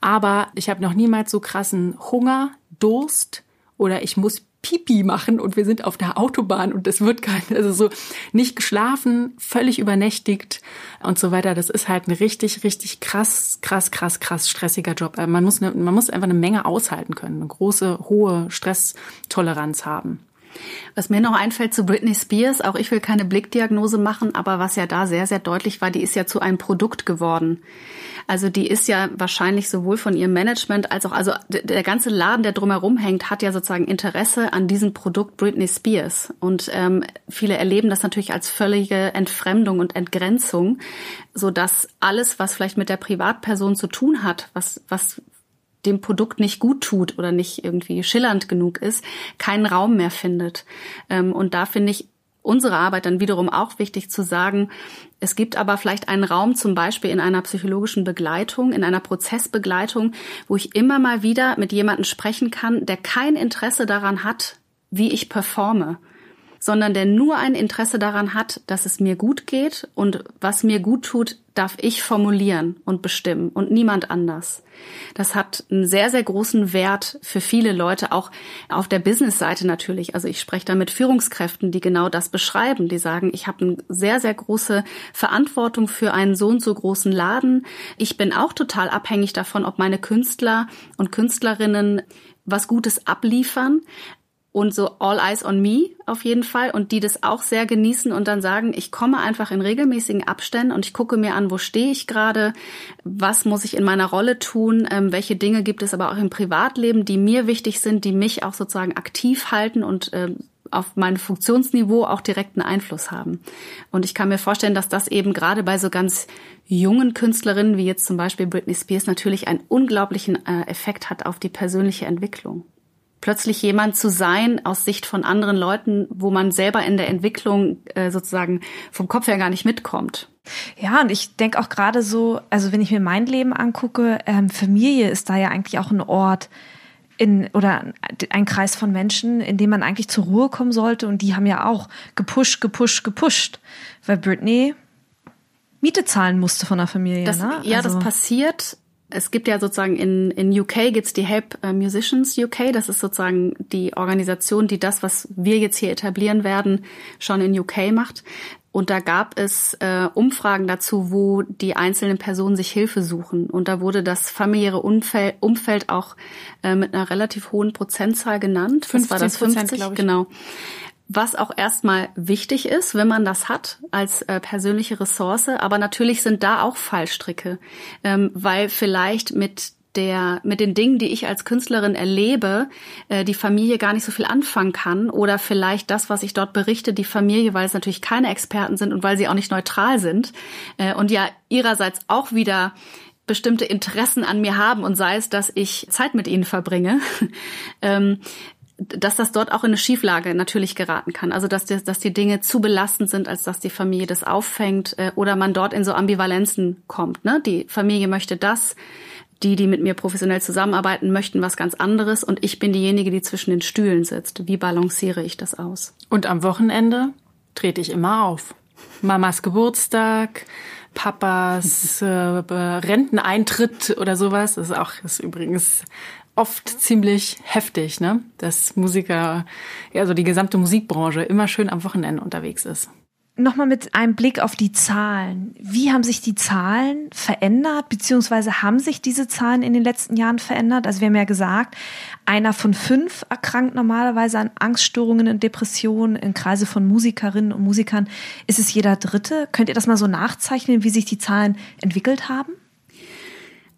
Aber ich habe noch niemals so krassen Hunger, Durst oder ich muss Pipi machen und wir sind auf der Autobahn und es wird kein, also so nicht geschlafen, völlig übernächtigt und so weiter. Das ist halt ein richtig, richtig krass, krass, krass, krass stressiger Job. Äh, man muss, eine, man muss einfach eine Menge aushalten können, eine große, hohe Stresstoleranz haben. Was mir noch einfällt zu Britney Spears, auch ich will keine Blickdiagnose machen, aber was ja da sehr, sehr deutlich war, die ist ja zu einem Produkt geworden. Also die ist ja wahrscheinlich sowohl von ihrem Management als auch, also der ganze Laden, der drumherum hängt, hat ja sozusagen Interesse an diesem Produkt Britney Spears. Und ähm, viele erleben das natürlich als völlige Entfremdung und Entgrenzung, so dass alles, was vielleicht mit der Privatperson zu tun hat, was, was dem Produkt nicht gut tut oder nicht irgendwie schillernd genug ist, keinen Raum mehr findet. Ähm, und da finde ich unsere Arbeit dann wiederum auch wichtig zu sagen, es gibt aber vielleicht einen Raum zum Beispiel in einer psychologischen Begleitung, in einer Prozessbegleitung, wo ich immer mal wieder mit jemandem sprechen kann, der kein Interesse daran hat, wie ich performe sondern der nur ein Interesse daran hat, dass es mir gut geht und was mir gut tut, darf ich formulieren und bestimmen und niemand anders. Das hat einen sehr, sehr großen Wert für viele Leute, auch auf der Business-Seite natürlich. Also ich spreche da mit Führungskräften, die genau das beschreiben. Die sagen, ich habe eine sehr, sehr große Verantwortung für einen so und so großen Laden. Ich bin auch total abhängig davon, ob meine Künstler und Künstlerinnen was Gutes abliefern und so All Eyes on Me auf jeden Fall und die das auch sehr genießen und dann sagen, ich komme einfach in regelmäßigen Abständen und ich gucke mir an, wo stehe ich gerade, was muss ich in meiner Rolle tun, ähm, welche Dinge gibt es aber auch im Privatleben, die mir wichtig sind, die mich auch sozusagen aktiv halten und ähm, auf mein Funktionsniveau auch direkten Einfluss haben. Und ich kann mir vorstellen, dass das eben gerade bei so ganz jungen Künstlerinnen wie jetzt zum Beispiel Britney Spears natürlich einen unglaublichen äh, Effekt hat auf die persönliche Entwicklung plötzlich jemand zu sein aus Sicht von anderen Leuten, wo man selber in der Entwicklung äh, sozusagen vom Kopf her gar nicht mitkommt. Ja, und ich denke auch gerade so, also wenn ich mir mein Leben angucke, ähm, Familie ist da ja eigentlich auch ein Ort, in, oder ein Kreis von Menschen, in dem man eigentlich zur Ruhe kommen sollte. Und die haben ja auch gepusht, gepusht, gepusht. Weil Britney Miete zahlen musste von der Familie. Das, ne? Ja, also. das passiert es gibt ja sozusagen in, in UK gibt's die Help äh, Musicians UK. Das ist sozusagen die Organisation, die das, was wir jetzt hier etablieren werden, schon in UK macht. Und da gab es äh, Umfragen dazu, wo die einzelnen Personen sich Hilfe suchen. Und da wurde das familiäre Umfeld, Umfeld auch äh, mit einer relativ hohen Prozentzahl genannt. 50 war das 50, glaube ich. Genau. Was auch erstmal wichtig ist, wenn man das hat als äh, persönliche Ressource. Aber natürlich sind da auch Fallstricke, ähm, weil vielleicht mit der mit den Dingen, die ich als Künstlerin erlebe, äh, die Familie gar nicht so viel anfangen kann. Oder vielleicht das, was ich dort berichte, die Familie, weil es natürlich keine Experten sind und weil sie auch nicht neutral sind äh, und ja ihrerseits auch wieder bestimmte Interessen an mir haben und sei es, dass ich Zeit mit ihnen verbringe, ähm, dass das dort auch in eine Schieflage natürlich geraten kann. Also dass die, dass die Dinge zu belastend sind, als dass die Familie das auffängt äh, oder man dort in so Ambivalenzen kommt. Ne? Die Familie möchte das, die, die mit mir professionell zusammenarbeiten, möchten was ganz anderes und ich bin diejenige, die zwischen den Stühlen sitzt. Wie balanciere ich das aus? Und am Wochenende trete ich immer auf. Mamas Geburtstag, Papas äh, Renteneintritt oder sowas. Das ist auch ist übrigens oft ziemlich heftig, ne? Dass Musiker, also die gesamte Musikbranche immer schön am Wochenende unterwegs ist. Nochmal mit einem Blick auf die Zahlen. Wie haben sich die Zahlen verändert, beziehungsweise haben sich diese Zahlen in den letzten Jahren verändert? Also wir haben ja gesagt, einer von fünf erkrankt normalerweise an Angststörungen und Depressionen. In Kreise von Musikerinnen und Musikern ist es jeder Dritte. Könnt ihr das mal so nachzeichnen, wie sich die Zahlen entwickelt haben?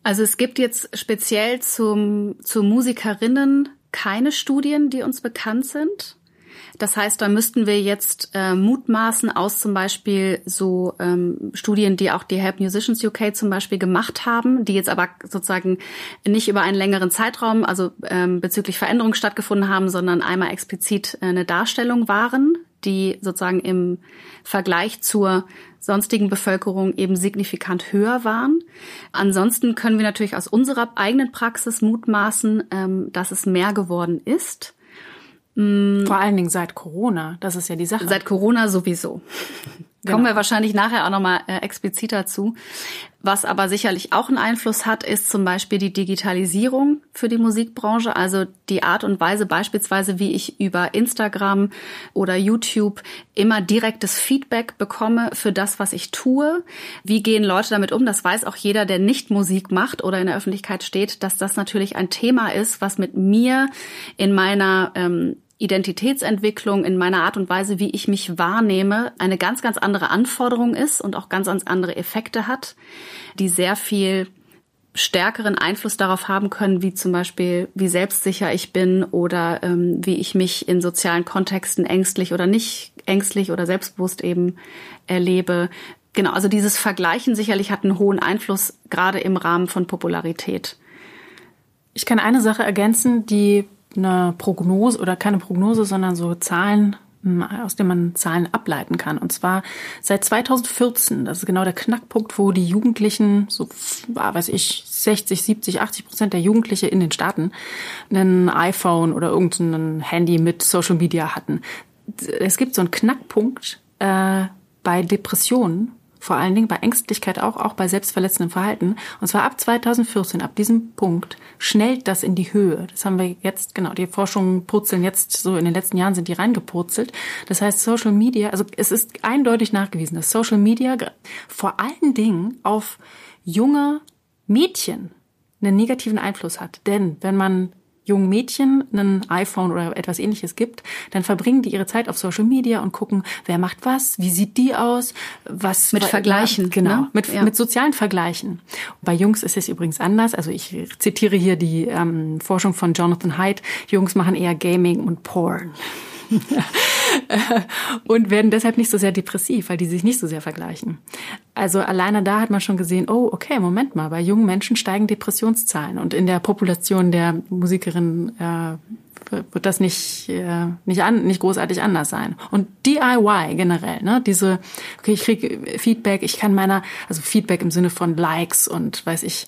Also es gibt jetzt speziell zum, zu Musikerinnen keine Studien, die uns bekannt sind. Das heißt, da müssten wir jetzt äh, mutmaßen aus zum Beispiel so ähm, Studien, die auch die Help Musicians UK zum Beispiel gemacht haben, die jetzt aber sozusagen nicht über einen längeren Zeitraum, also ähm, bezüglich Veränderungen stattgefunden haben, sondern einmal explizit äh, eine Darstellung waren, die sozusagen im Vergleich zur sonstigen Bevölkerung eben signifikant höher waren. Ansonsten können wir natürlich aus unserer eigenen Praxis mutmaßen, ähm, dass es mehr geworden ist. Vor allen Dingen seit Corona, das ist ja die Sache. Seit Corona sowieso. Genau. Kommen wir wahrscheinlich nachher auch nochmal äh, expliziter zu. Was aber sicherlich auch einen Einfluss hat, ist zum Beispiel die Digitalisierung für die Musikbranche. Also die Art und Weise beispielsweise, wie ich über Instagram oder YouTube immer direktes Feedback bekomme für das, was ich tue. Wie gehen Leute damit um? Das weiß auch jeder, der nicht Musik macht oder in der Öffentlichkeit steht, dass das natürlich ein Thema ist, was mit mir in meiner ähm, Identitätsentwicklung, in meiner Art und Weise, wie ich mich wahrnehme, eine ganz, ganz andere Anforderung ist und auch ganz, ganz andere Effekte hat, die sehr viel stärkeren Einfluss darauf haben können, wie zum Beispiel, wie selbstsicher ich bin oder ähm, wie ich mich in sozialen Kontexten ängstlich oder nicht ängstlich oder selbstbewusst eben erlebe. Genau, also dieses Vergleichen sicherlich hat einen hohen Einfluss, gerade im Rahmen von Popularität. Ich kann eine Sache ergänzen, die eine Prognose oder keine Prognose, sondern so Zahlen, hm, aus denen man Zahlen ableiten kann. Und zwar seit 2014, das ist genau der Knackpunkt, wo die Jugendlichen, so weiß ich, 60, 70, 80 Prozent der Jugendliche in den Staaten ein iPhone oder irgendein Handy mit Social Media hatten. Es gibt so einen Knackpunkt äh, bei Depressionen, vor allen Dingen bei Ängstlichkeit auch, auch bei selbstverletzendem Verhalten. Und zwar ab 2014, ab diesem Punkt, schnellt das in die Höhe. Das haben wir jetzt, genau, die Forschungen purzeln jetzt, so in den letzten Jahren sind die reingepurzelt. Das heißt, Social Media, also es ist eindeutig nachgewiesen, dass Social Media vor allen Dingen auf junge Mädchen einen negativen Einfluss hat. Denn wenn man jungen Mädchen ein iPhone oder etwas ähnliches gibt, dann verbringen die ihre Zeit auf Social Media und gucken, wer macht was, wie sieht die aus, was mit Vergleichen, genau, ne? mit, ja. mit sozialen Vergleichen. Bei Jungs ist es übrigens anders. Also ich zitiere hier die ähm, Forschung von Jonathan Haidt. Jungs machen eher Gaming und Porn. und werden deshalb nicht so sehr depressiv, weil die sich nicht so sehr vergleichen. Also alleine da hat man schon gesehen, oh, okay, Moment mal, bei jungen Menschen steigen Depressionszahlen und in der Population der Musikerinnen äh, wird das nicht äh, nicht an, nicht großartig anders sein. Und DIY generell, ne, diese okay, ich kriege Feedback, ich kann meiner also Feedback im Sinne von Likes und weiß ich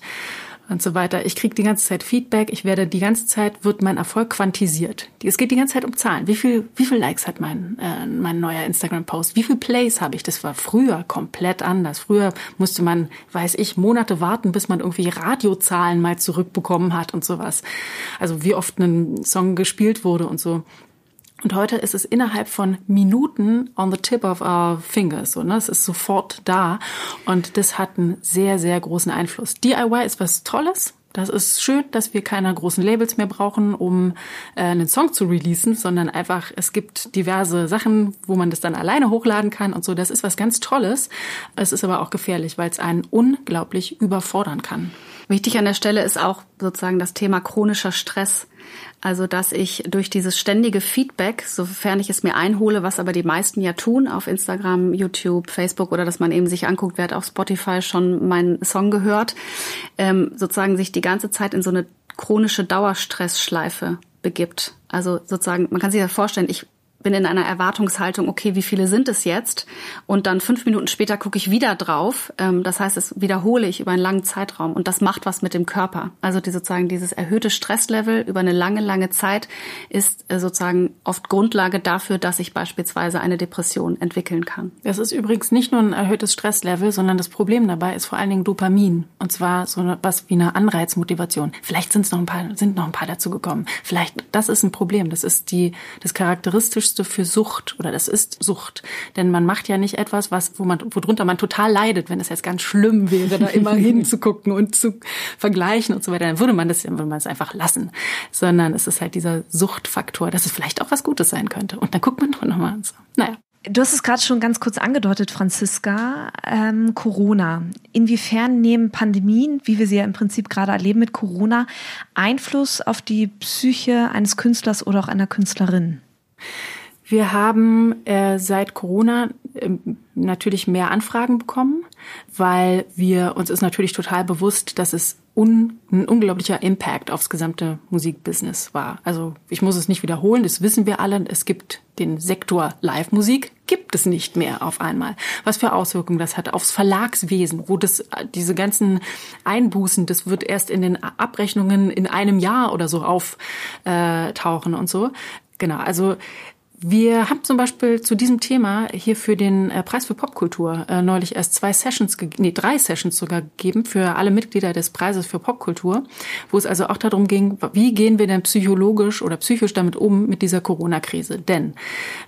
und so weiter. Ich kriege die ganze Zeit Feedback. Ich werde die ganze Zeit wird mein Erfolg quantisiert. Es geht die ganze Zeit um Zahlen. Wie viel, wie viel Likes hat mein äh, mein neuer Instagram-Post? Wie viel Plays habe ich? Das war früher komplett anders. Früher musste man, weiß ich, Monate warten, bis man irgendwie Radiozahlen mal zurückbekommen hat und sowas. Also wie oft ein Song gespielt wurde und so. Und heute ist es innerhalb von Minuten on the tip of our fingers. So, ne? Es ist sofort da. Und das hat einen sehr, sehr großen Einfluss. DIY ist was Tolles. Das ist schön, dass wir keine großen Labels mehr brauchen, um äh, einen Song zu releasen, sondern einfach, es gibt diverse Sachen, wo man das dann alleine hochladen kann und so. Das ist was ganz Tolles. Es ist aber auch gefährlich, weil es einen unglaublich überfordern kann. Wichtig an der Stelle ist auch sozusagen das Thema chronischer Stress. Also, dass ich durch dieses ständige Feedback, sofern ich es mir einhole, was aber die meisten ja tun auf Instagram, YouTube, Facebook oder dass man eben sich anguckt, wer hat auf Spotify schon meinen Song gehört, ähm, sozusagen sich die ganze Zeit in so eine chronische Dauerstressschleife begibt. Also sozusagen, man kann sich ja vorstellen, ich bin in einer Erwartungshaltung, okay, wie viele sind es jetzt? Und dann fünf Minuten später gucke ich wieder drauf. Ähm, das heißt, es wiederhole ich über einen langen Zeitraum und das macht was mit dem Körper. Also die sozusagen dieses erhöhte Stresslevel über eine lange, lange Zeit ist äh, sozusagen oft Grundlage dafür, dass ich beispielsweise eine Depression entwickeln kann. Das ist übrigens nicht nur ein erhöhtes Stresslevel, sondern das Problem dabei ist vor allen Dingen Dopamin. Und zwar so was wie eine Anreizmotivation. Vielleicht sind es noch ein paar, sind noch ein paar dazu gekommen. Vielleicht, das ist ein Problem. Das ist die, das charakteristisch Typischste für Sucht oder das ist Sucht. Denn man macht ja nicht etwas, was, wo man, worunter man total leidet, wenn es jetzt ganz schlimm wäre, da immer hinzugucken und zu vergleichen und so weiter. Dann würde man das, würde man es einfach lassen. Sondern es ist halt dieser Suchtfaktor, dass es vielleicht auch was Gutes sein könnte. Und dann guckt man doch nochmal und so. Naja. Du hast es gerade schon ganz kurz angedeutet, Franziska. Ähm, Corona. Inwiefern nehmen Pandemien, wie wir sie ja im Prinzip gerade erleben mit Corona, Einfluss auf die Psyche eines Künstlers oder auch einer Künstlerin? Wir haben äh, seit Corona äh, natürlich mehr Anfragen bekommen, weil wir uns ist natürlich total bewusst, dass es un, ein unglaublicher Impact aufs gesamte Musikbusiness war. Also ich muss es nicht wiederholen, das wissen wir alle. Es gibt den Sektor Live-Musik, gibt es nicht mehr auf einmal. Was für Auswirkungen das hat aufs Verlagswesen, wo das diese ganzen Einbußen, das wird erst in den Abrechnungen in einem Jahr oder so auftauchen und so. Genau, also wir haben zum Beispiel zu diesem Thema hier für den äh, Preis für Popkultur äh, neulich erst zwei Sessions, nee, drei Sessions sogar gegeben für alle Mitglieder des Preises für Popkultur, wo es also auch darum ging, wie gehen wir denn psychologisch oder psychisch damit um mit dieser Corona-Krise? Denn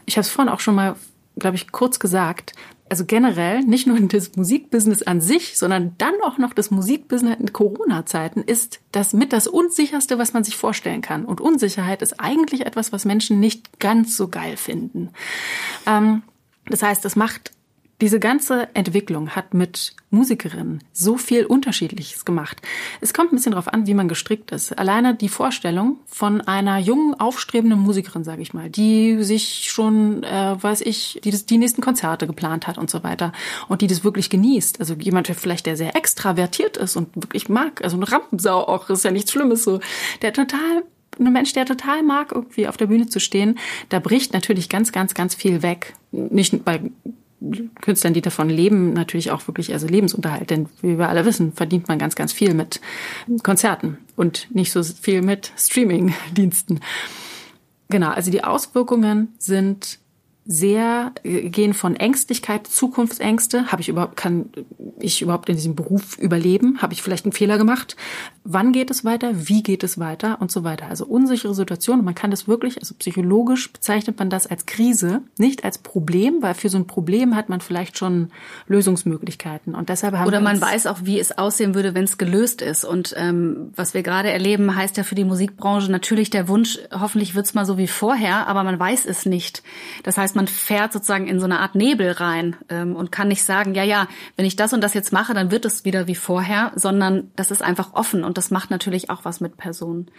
ich habe es vorhin auch schon mal, glaube ich, kurz gesagt, also generell nicht nur das Musikbusiness an sich, sondern dann auch noch das Musikbusiness in Corona-Zeiten ist das mit das unsicherste, was man sich vorstellen kann. Und Unsicherheit ist eigentlich etwas, was Menschen nicht ganz so geil finden. Ähm, das heißt, es macht diese ganze Entwicklung hat mit Musikerinnen so viel Unterschiedliches gemacht. Es kommt ein bisschen darauf an, wie man gestrickt ist. Alleine die Vorstellung von einer jungen, aufstrebenden Musikerin, sage ich mal, die sich schon, äh, weiß ich, die das, die nächsten Konzerte geplant hat und so weiter und die das wirklich genießt. Also jemand, der vielleicht der sehr extravertiert ist und wirklich mag, also eine Rampensau auch, ist ja nichts Schlimmes so, der total ein Mensch, der total mag, irgendwie auf der Bühne zu stehen, da bricht natürlich ganz, ganz, ganz viel weg. Nicht bei Künstlern, die davon leben, natürlich auch wirklich also Lebensunterhalt. Denn wie wir alle wissen, verdient man ganz, ganz viel mit Konzerten und nicht so viel mit Streaming-Diensten. Genau, also die Auswirkungen sind sehr gehen von Ängstlichkeit, Zukunftsängste. Habe ich überhaupt, kann ich überhaupt in diesem Beruf überleben? Habe ich vielleicht einen Fehler gemacht? Wann geht es weiter? Wie geht es weiter? Und so weiter. Also unsichere Situationen. Man kann das wirklich, also psychologisch bezeichnet man das als Krise, nicht als Problem, weil für so ein Problem hat man vielleicht schon Lösungsmöglichkeiten. Und deshalb haben Oder man weiß auch, wie es aussehen würde, wenn es gelöst ist. Und ähm, was wir gerade erleben, heißt ja für die Musikbranche natürlich der Wunsch, hoffentlich wird's mal so wie vorher, aber man weiß es nicht. Das heißt, man fährt sozusagen in so eine Art Nebel rein ähm, und kann nicht sagen, ja, ja, wenn ich das und das jetzt mache, dann wird es wieder wie vorher, sondern das ist einfach offen und das macht natürlich auch was mit Personen.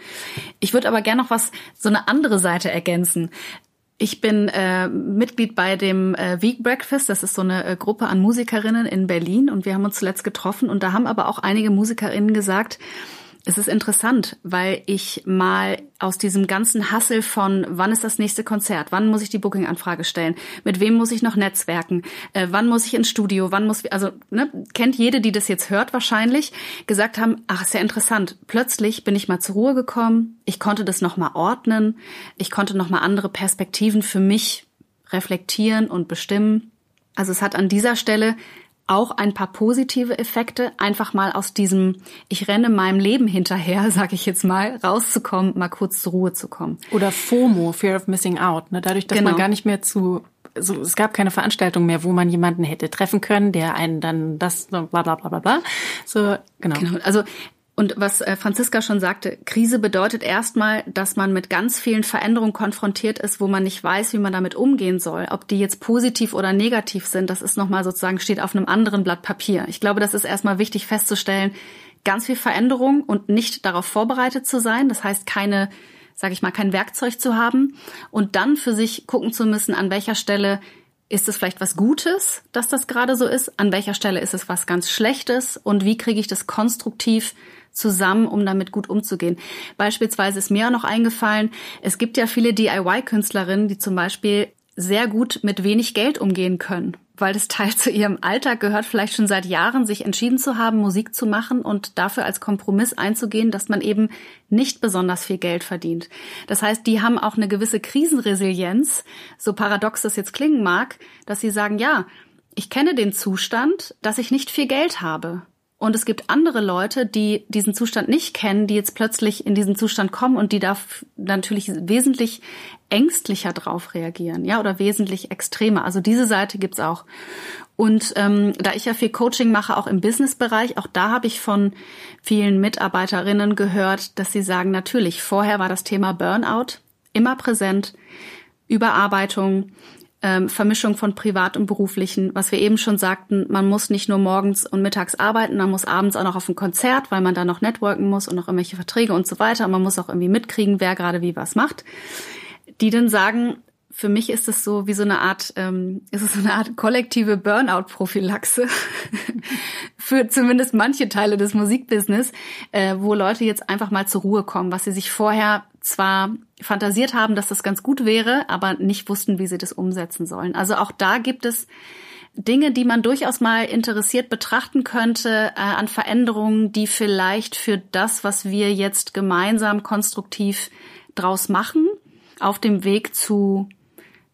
Ich würde aber gerne noch was, so eine andere Seite ergänzen. Ich bin äh, Mitglied bei dem äh, Week Breakfast. Das ist so eine äh, Gruppe an Musikerinnen in Berlin und wir haben uns zuletzt getroffen und da haben aber auch einige Musikerinnen gesagt, es ist interessant, weil ich mal aus diesem ganzen Hassel von, wann ist das nächste Konzert, wann muss ich die Booking-Anfrage stellen, mit wem muss ich noch netzwerken, äh, wann muss ich ins Studio, wann muss, also ne, kennt jede, die das jetzt hört wahrscheinlich, gesagt haben, ach, ist ja interessant. Plötzlich bin ich mal zur Ruhe gekommen, ich konnte das nochmal ordnen, ich konnte nochmal andere Perspektiven für mich reflektieren und bestimmen. Also es hat an dieser Stelle auch ein paar positive Effekte, einfach mal aus diesem ich renne meinem Leben hinterher, sag ich jetzt mal, rauszukommen, mal kurz zur Ruhe zu kommen. Oder FOMO, Fear of Missing Out, ne? dadurch, dass genau. man gar nicht mehr zu so, es gab keine Veranstaltung mehr, wo man jemanden hätte treffen können, der einen dann das bla bla bla bla bla. So, genau. genau. Also und was äh, Franziska schon sagte, Krise bedeutet erstmal, dass man mit ganz vielen Veränderungen konfrontiert ist, wo man nicht weiß, wie man damit umgehen soll. Ob die jetzt positiv oder negativ sind, das ist nochmal sozusagen, steht auf einem anderen Blatt Papier. Ich glaube, das ist erstmal wichtig festzustellen, ganz viel Veränderung und nicht darauf vorbereitet zu sein. Das heißt, keine, sage ich mal, kein Werkzeug zu haben und dann für sich gucken zu müssen, an welcher Stelle ist es vielleicht was Gutes, dass das gerade so ist? An welcher Stelle ist es was ganz Schlechtes? Und wie kriege ich das konstruktiv zusammen, um damit gut umzugehen. Beispielsweise ist mir auch noch eingefallen, es gibt ja viele DIY-Künstlerinnen, die zum Beispiel sehr gut mit wenig Geld umgehen können, weil das Teil zu ihrem Alltag gehört, vielleicht schon seit Jahren sich entschieden zu haben, Musik zu machen und dafür als Kompromiss einzugehen, dass man eben nicht besonders viel Geld verdient. Das heißt, die haben auch eine gewisse Krisenresilienz, so paradox das jetzt klingen mag, dass sie sagen, ja, ich kenne den Zustand, dass ich nicht viel Geld habe. Und es gibt andere Leute, die diesen Zustand nicht kennen, die jetzt plötzlich in diesen Zustand kommen und die da natürlich wesentlich ängstlicher drauf reagieren, ja, oder wesentlich extremer. Also diese Seite gibt's auch. Und ähm, da ich ja viel Coaching mache, auch im Businessbereich, auch da habe ich von vielen Mitarbeiterinnen gehört, dass sie sagen, natürlich, vorher war das Thema Burnout immer präsent, Überarbeitung, ähm, Vermischung von privat und beruflichen, was wir eben schon sagten, man muss nicht nur morgens und mittags arbeiten, man muss abends auch noch auf ein Konzert, weil man da noch networken muss und noch irgendwelche Verträge und so weiter. Und man muss auch irgendwie mitkriegen, wer gerade wie was macht. Die dann sagen, für mich ist es so wie so eine Art, ähm, ist es so eine Art kollektive Burnout-Prophylaxe für zumindest manche Teile des Musikbusiness, äh, wo Leute jetzt einfach mal zur Ruhe kommen, was sie sich vorher zwar fantasiert haben, dass das ganz gut wäre, aber nicht wussten, wie sie das umsetzen sollen. Also auch da gibt es Dinge, die man durchaus mal interessiert betrachten könnte äh, an Veränderungen, die vielleicht für das, was wir jetzt gemeinsam konstruktiv draus machen, auf dem Weg zu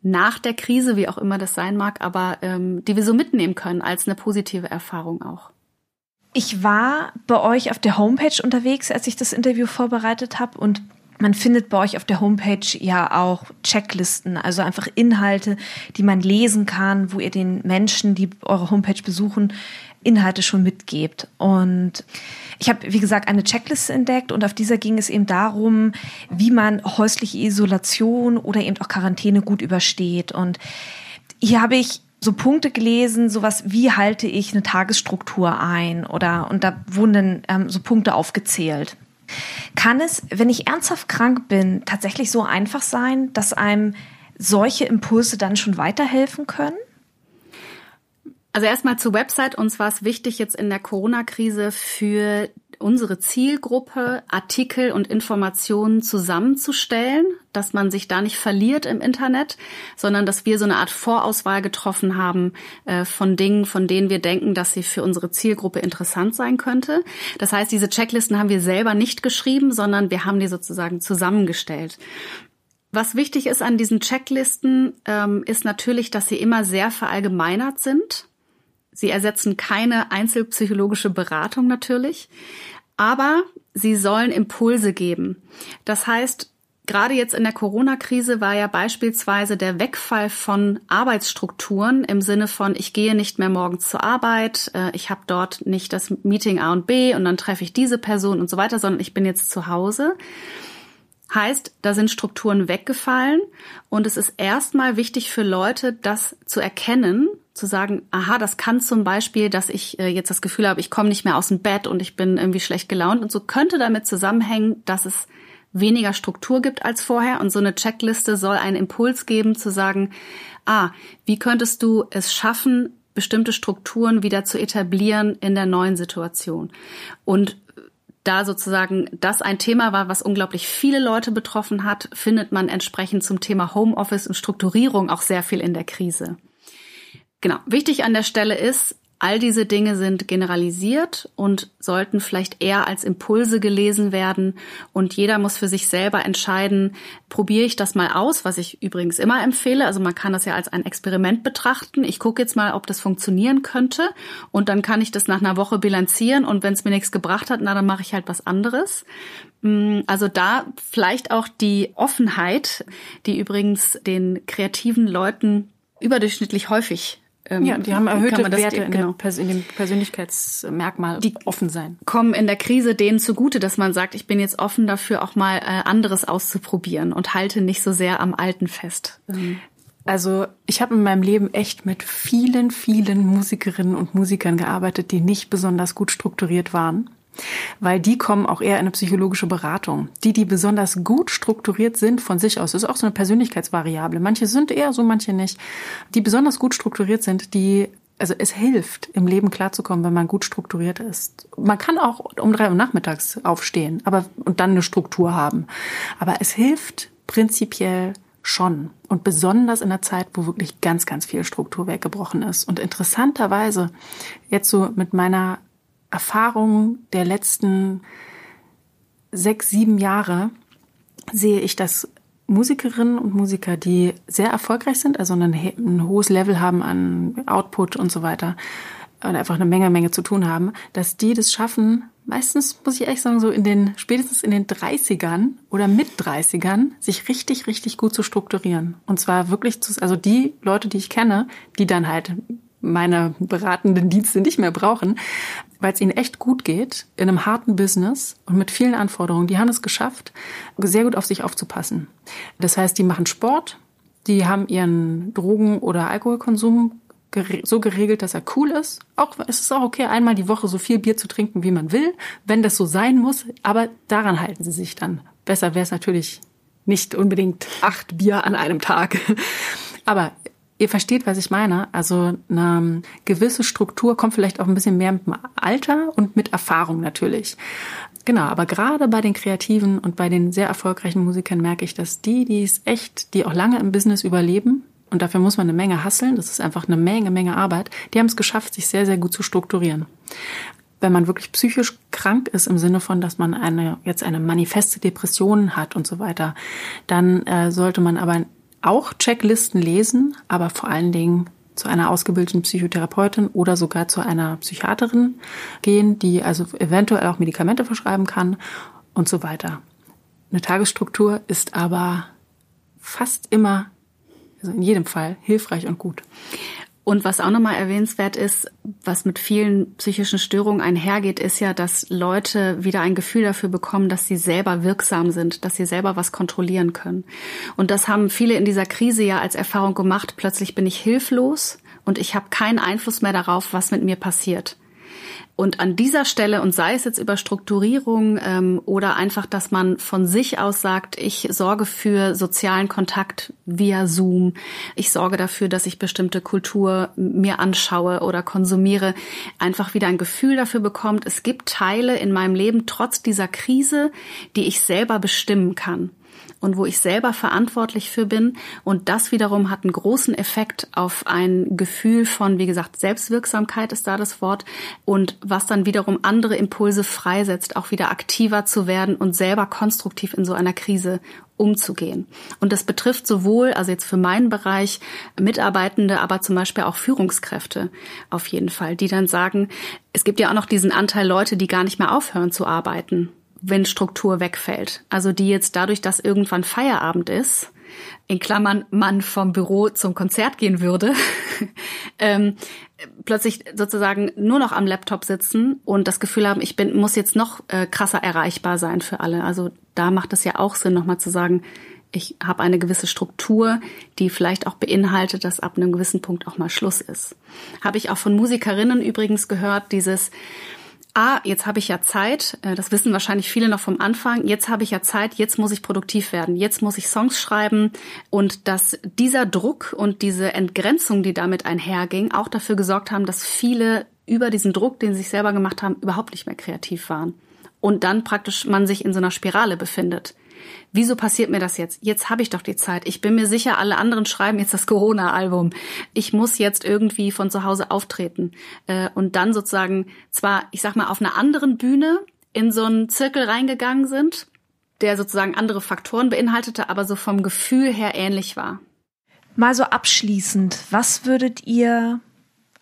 nach der Krise, wie auch immer das sein mag, aber ähm, die wir so mitnehmen können als eine positive Erfahrung auch. Ich war bei euch auf der Homepage unterwegs, als ich das Interview vorbereitet habe und man findet bei euch auf der Homepage ja auch Checklisten, also einfach Inhalte, die man lesen kann, wo ihr den Menschen, die eure Homepage besuchen, Inhalte schon mitgebt. Und ich habe, wie gesagt, eine Checkliste entdeckt und auf dieser ging es eben darum, wie man häusliche Isolation oder eben auch Quarantäne gut übersteht. Und hier habe ich so Punkte gelesen, sowas wie halte ich eine Tagesstruktur ein oder und da wurden dann ähm, so Punkte aufgezählt. Kann es, wenn ich ernsthaft krank bin, tatsächlich so einfach sein, dass einem solche Impulse dann schon weiterhelfen können? Also erstmal zur Website. Uns war es wichtig, jetzt in der Corona-Krise für unsere Zielgruppe Artikel und Informationen zusammenzustellen, dass man sich da nicht verliert im Internet, sondern dass wir so eine Art Vorauswahl getroffen haben äh, von Dingen, von denen wir denken, dass sie für unsere Zielgruppe interessant sein könnte. Das heißt, diese Checklisten haben wir selber nicht geschrieben, sondern wir haben die sozusagen zusammengestellt. Was wichtig ist an diesen Checklisten, ähm, ist natürlich, dass sie immer sehr verallgemeinert sind. Sie ersetzen keine einzelpsychologische Beratung natürlich, aber sie sollen Impulse geben. Das heißt, gerade jetzt in der Corona-Krise war ja beispielsweise der Wegfall von Arbeitsstrukturen im Sinne von, ich gehe nicht mehr morgens zur Arbeit, äh, ich habe dort nicht das Meeting A und B und dann treffe ich diese Person und so weiter, sondern ich bin jetzt zu Hause. Heißt, da sind Strukturen weggefallen und es ist erstmal wichtig für Leute, das zu erkennen zu sagen, aha, das kann zum Beispiel, dass ich äh, jetzt das Gefühl habe, ich komme nicht mehr aus dem Bett und ich bin irgendwie schlecht gelaunt und so könnte damit zusammenhängen, dass es weniger Struktur gibt als vorher und so eine Checkliste soll einen Impuls geben zu sagen, ah, wie könntest du es schaffen, bestimmte Strukturen wieder zu etablieren in der neuen Situation? Und da sozusagen das ein Thema war, was unglaublich viele Leute betroffen hat, findet man entsprechend zum Thema Homeoffice und Strukturierung auch sehr viel in der Krise. Genau. Wichtig an der Stelle ist, All diese Dinge sind generalisiert und sollten vielleicht eher als Impulse gelesen werden. Und jeder muss für sich selber entscheiden, probiere ich das mal aus, was ich übrigens immer empfehle. Also man kann das ja als ein Experiment betrachten. Ich gucke jetzt mal, ob das funktionieren könnte. Und dann kann ich das nach einer Woche bilanzieren. Und wenn es mir nichts gebracht hat, na, dann mache ich halt was anderes. Mm, also da vielleicht auch die Offenheit, die übrigens den kreativen Leuten überdurchschnittlich häufig ähm, ja, die haben erhöhte Werte in, genau. in, dem Persönlichkeitsmerkmal die offen sein. Kommen in der Krise denen zugute, dass man sagt, ich bin jetzt offen dafür, auch mal äh, anderes auszuprobieren und halte nicht so sehr am Alten fest. Ähm. Also ich habe in meinem Leben echt mit vielen, vielen Musikerinnen und Musikern gearbeitet, die nicht besonders gut strukturiert waren weil die kommen auch eher in eine psychologische Beratung. Die, die besonders gut strukturiert sind von sich aus, das ist auch so eine Persönlichkeitsvariable. Manche sind eher so, manche nicht. Die besonders gut strukturiert sind, die also es hilft, im Leben klarzukommen, wenn man gut strukturiert ist. Man kann auch um drei Uhr nachmittags aufstehen, aber und dann eine Struktur haben. Aber es hilft prinzipiell schon. Und besonders in der Zeit, wo wirklich ganz, ganz viel Struktur weggebrochen ist. Und interessanterweise, jetzt so mit meiner Erfahrung der letzten sechs, sieben Jahre sehe ich, dass Musikerinnen und Musiker, die sehr erfolgreich sind, also ein, ein hohes Level haben an Output und so weiter, und einfach eine Menge, Menge zu tun haben, dass die das schaffen, meistens muss ich ehrlich sagen, so in den, spätestens in den 30ern oder mit 30ern, sich richtig, richtig gut zu strukturieren. Und zwar wirklich zu, also die Leute, die ich kenne, die dann halt meine beratenden Dienste nicht mehr brauchen, weil es ihnen echt gut geht in einem harten Business und mit vielen Anforderungen. Die haben es geschafft, sehr gut auf sich aufzupassen. Das heißt, die machen Sport, die haben ihren Drogen- oder Alkoholkonsum so geregelt, dass er cool ist. Auch es ist auch okay, einmal die Woche so viel Bier zu trinken, wie man will, wenn das so sein muss. Aber daran halten sie sich dann. Besser wäre es natürlich nicht unbedingt acht Bier an einem Tag. Aber Ihr versteht, was ich meine. Also eine gewisse Struktur kommt vielleicht auch ein bisschen mehr mit dem Alter und mit Erfahrung natürlich. Genau, aber gerade bei den Kreativen und bei den sehr erfolgreichen Musikern merke ich, dass die, die es echt, die auch lange im Business überleben, und dafür muss man eine Menge hasseln, das ist einfach eine Menge, Menge Arbeit, die haben es geschafft, sich sehr, sehr gut zu strukturieren wenn man wirklich psychisch krank ist im Sinne von, dass man eine jetzt eine manifeste Depression hat und so weiter, dann äh, sollte man aber auch Checklisten lesen, aber vor allen Dingen zu einer ausgebildeten Psychotherapeutin oder sogar zu einer Psychiaterin gehen, die also eventuell auch Medikamente verschreiben kann und so weiter. Eine Tagesstruktur ist aber fast immer, also in jedem Fall, hilfreich und gut. Und was auch nochmal erwähnenswert ist, was mit vielen psychischen Störungen einhergeht, ist ja, dass Leute wieder ein Gefühl dafür bekommen, dass sie selber wirksam sind, dass sie selber was kontrollieren können. Und das haben viele in dieser Krise ja als Erfahrung gemacht. Plötzlich bin ich hilflos und ich habe keinen Einfluss mehr darauf, was mit mir passiert. Und an dieser Stelle, und sei es jetzt über Strukturierung ähm, oder einfach, dass man von sich aus sagt, ich sorge für sozialen Kontakt via Zoom, ich sorge dafür, dass ich bestimmte Kultur mir anschaue oder konsumiere, einfach wieder ein Gefühl dafür bekommt, es gibt Teile in meinem Leben trotz dieser Krise, die ich selber bestimmen kann und wo ich selber verantwortlich für bin. Und das wiederum hat einen großen Effekt auf ein Gefühl von, wie gesagt, Selbstwirksamkeit ist da das Wort und was dann wiederum andere Impulse freisetzt, auch wieder aktiver zu werden und selber konstruktiv in so einer Krise umzugehen. Und das betrifft sowohl, also jetzt für meinen Bereich, Mitarbeitende, aber zum Beispiel auch Führungskräfte auf jeden Fall, die dann sagen, es gibt ja auch noch diesen Anteil Leute, die gar nicht mehr aufhören zu arbeiten wenn Struktur wegfällt. Also die jetzt dadurch, dass irgendwann Feierabend ist, in Klammern man vom Büro zum Konzert gehen würde, ähm, plötzlich sozusagen nur noch am Laptop sitzen und das Gefühl haben, ich bin, muss jetzt noch äh, krasser erreichbar sein für alle. Also da macht es ja auch Sinn, nochmal zu sagen, ich habe eine gewisse Struktur, die vielleicht auch beinhaltet, dass ab einem gewissen Punkt auch mal Schluss ist. Habe ich auch von Musikerinnen übrigens gehört, dieses ah, jetzt habe ich ja Zeit, äh, das wissen wahrscheinlich viele noch vom Anfang, jetzt habe ich ja Zeit, jetzt muss ich produktiv werden, jetzt muss ich Songs schreiben. Und dass dieser Druck und diese Entgrenzung, die damit einherging, auch dafür gesorgt haben, dass viele über diesen Druck, den sie sich selber gemacht haben, überhaupt nicht mehr kreativ waren. und dann praktisch man sich in so einer Spirale befindet. Wieso passiert mir das jetzt? Jetzt habe ich doch die Zeit. Ich bin mir sicher, alle anderen schreiben jetzt das Corona-Album. Ich muss jetzt irgendwie von zu Hause auftreten. Äh, und dann sozusagen zwar, ich sag mal, auf einer anderen Bühne in so einen Zirkel reingegangen sind, der sozusagen andere Faktoren beinhaltete, aber so vom Gefühl her ähnlich war. Mal so abschließend, was würdet ihr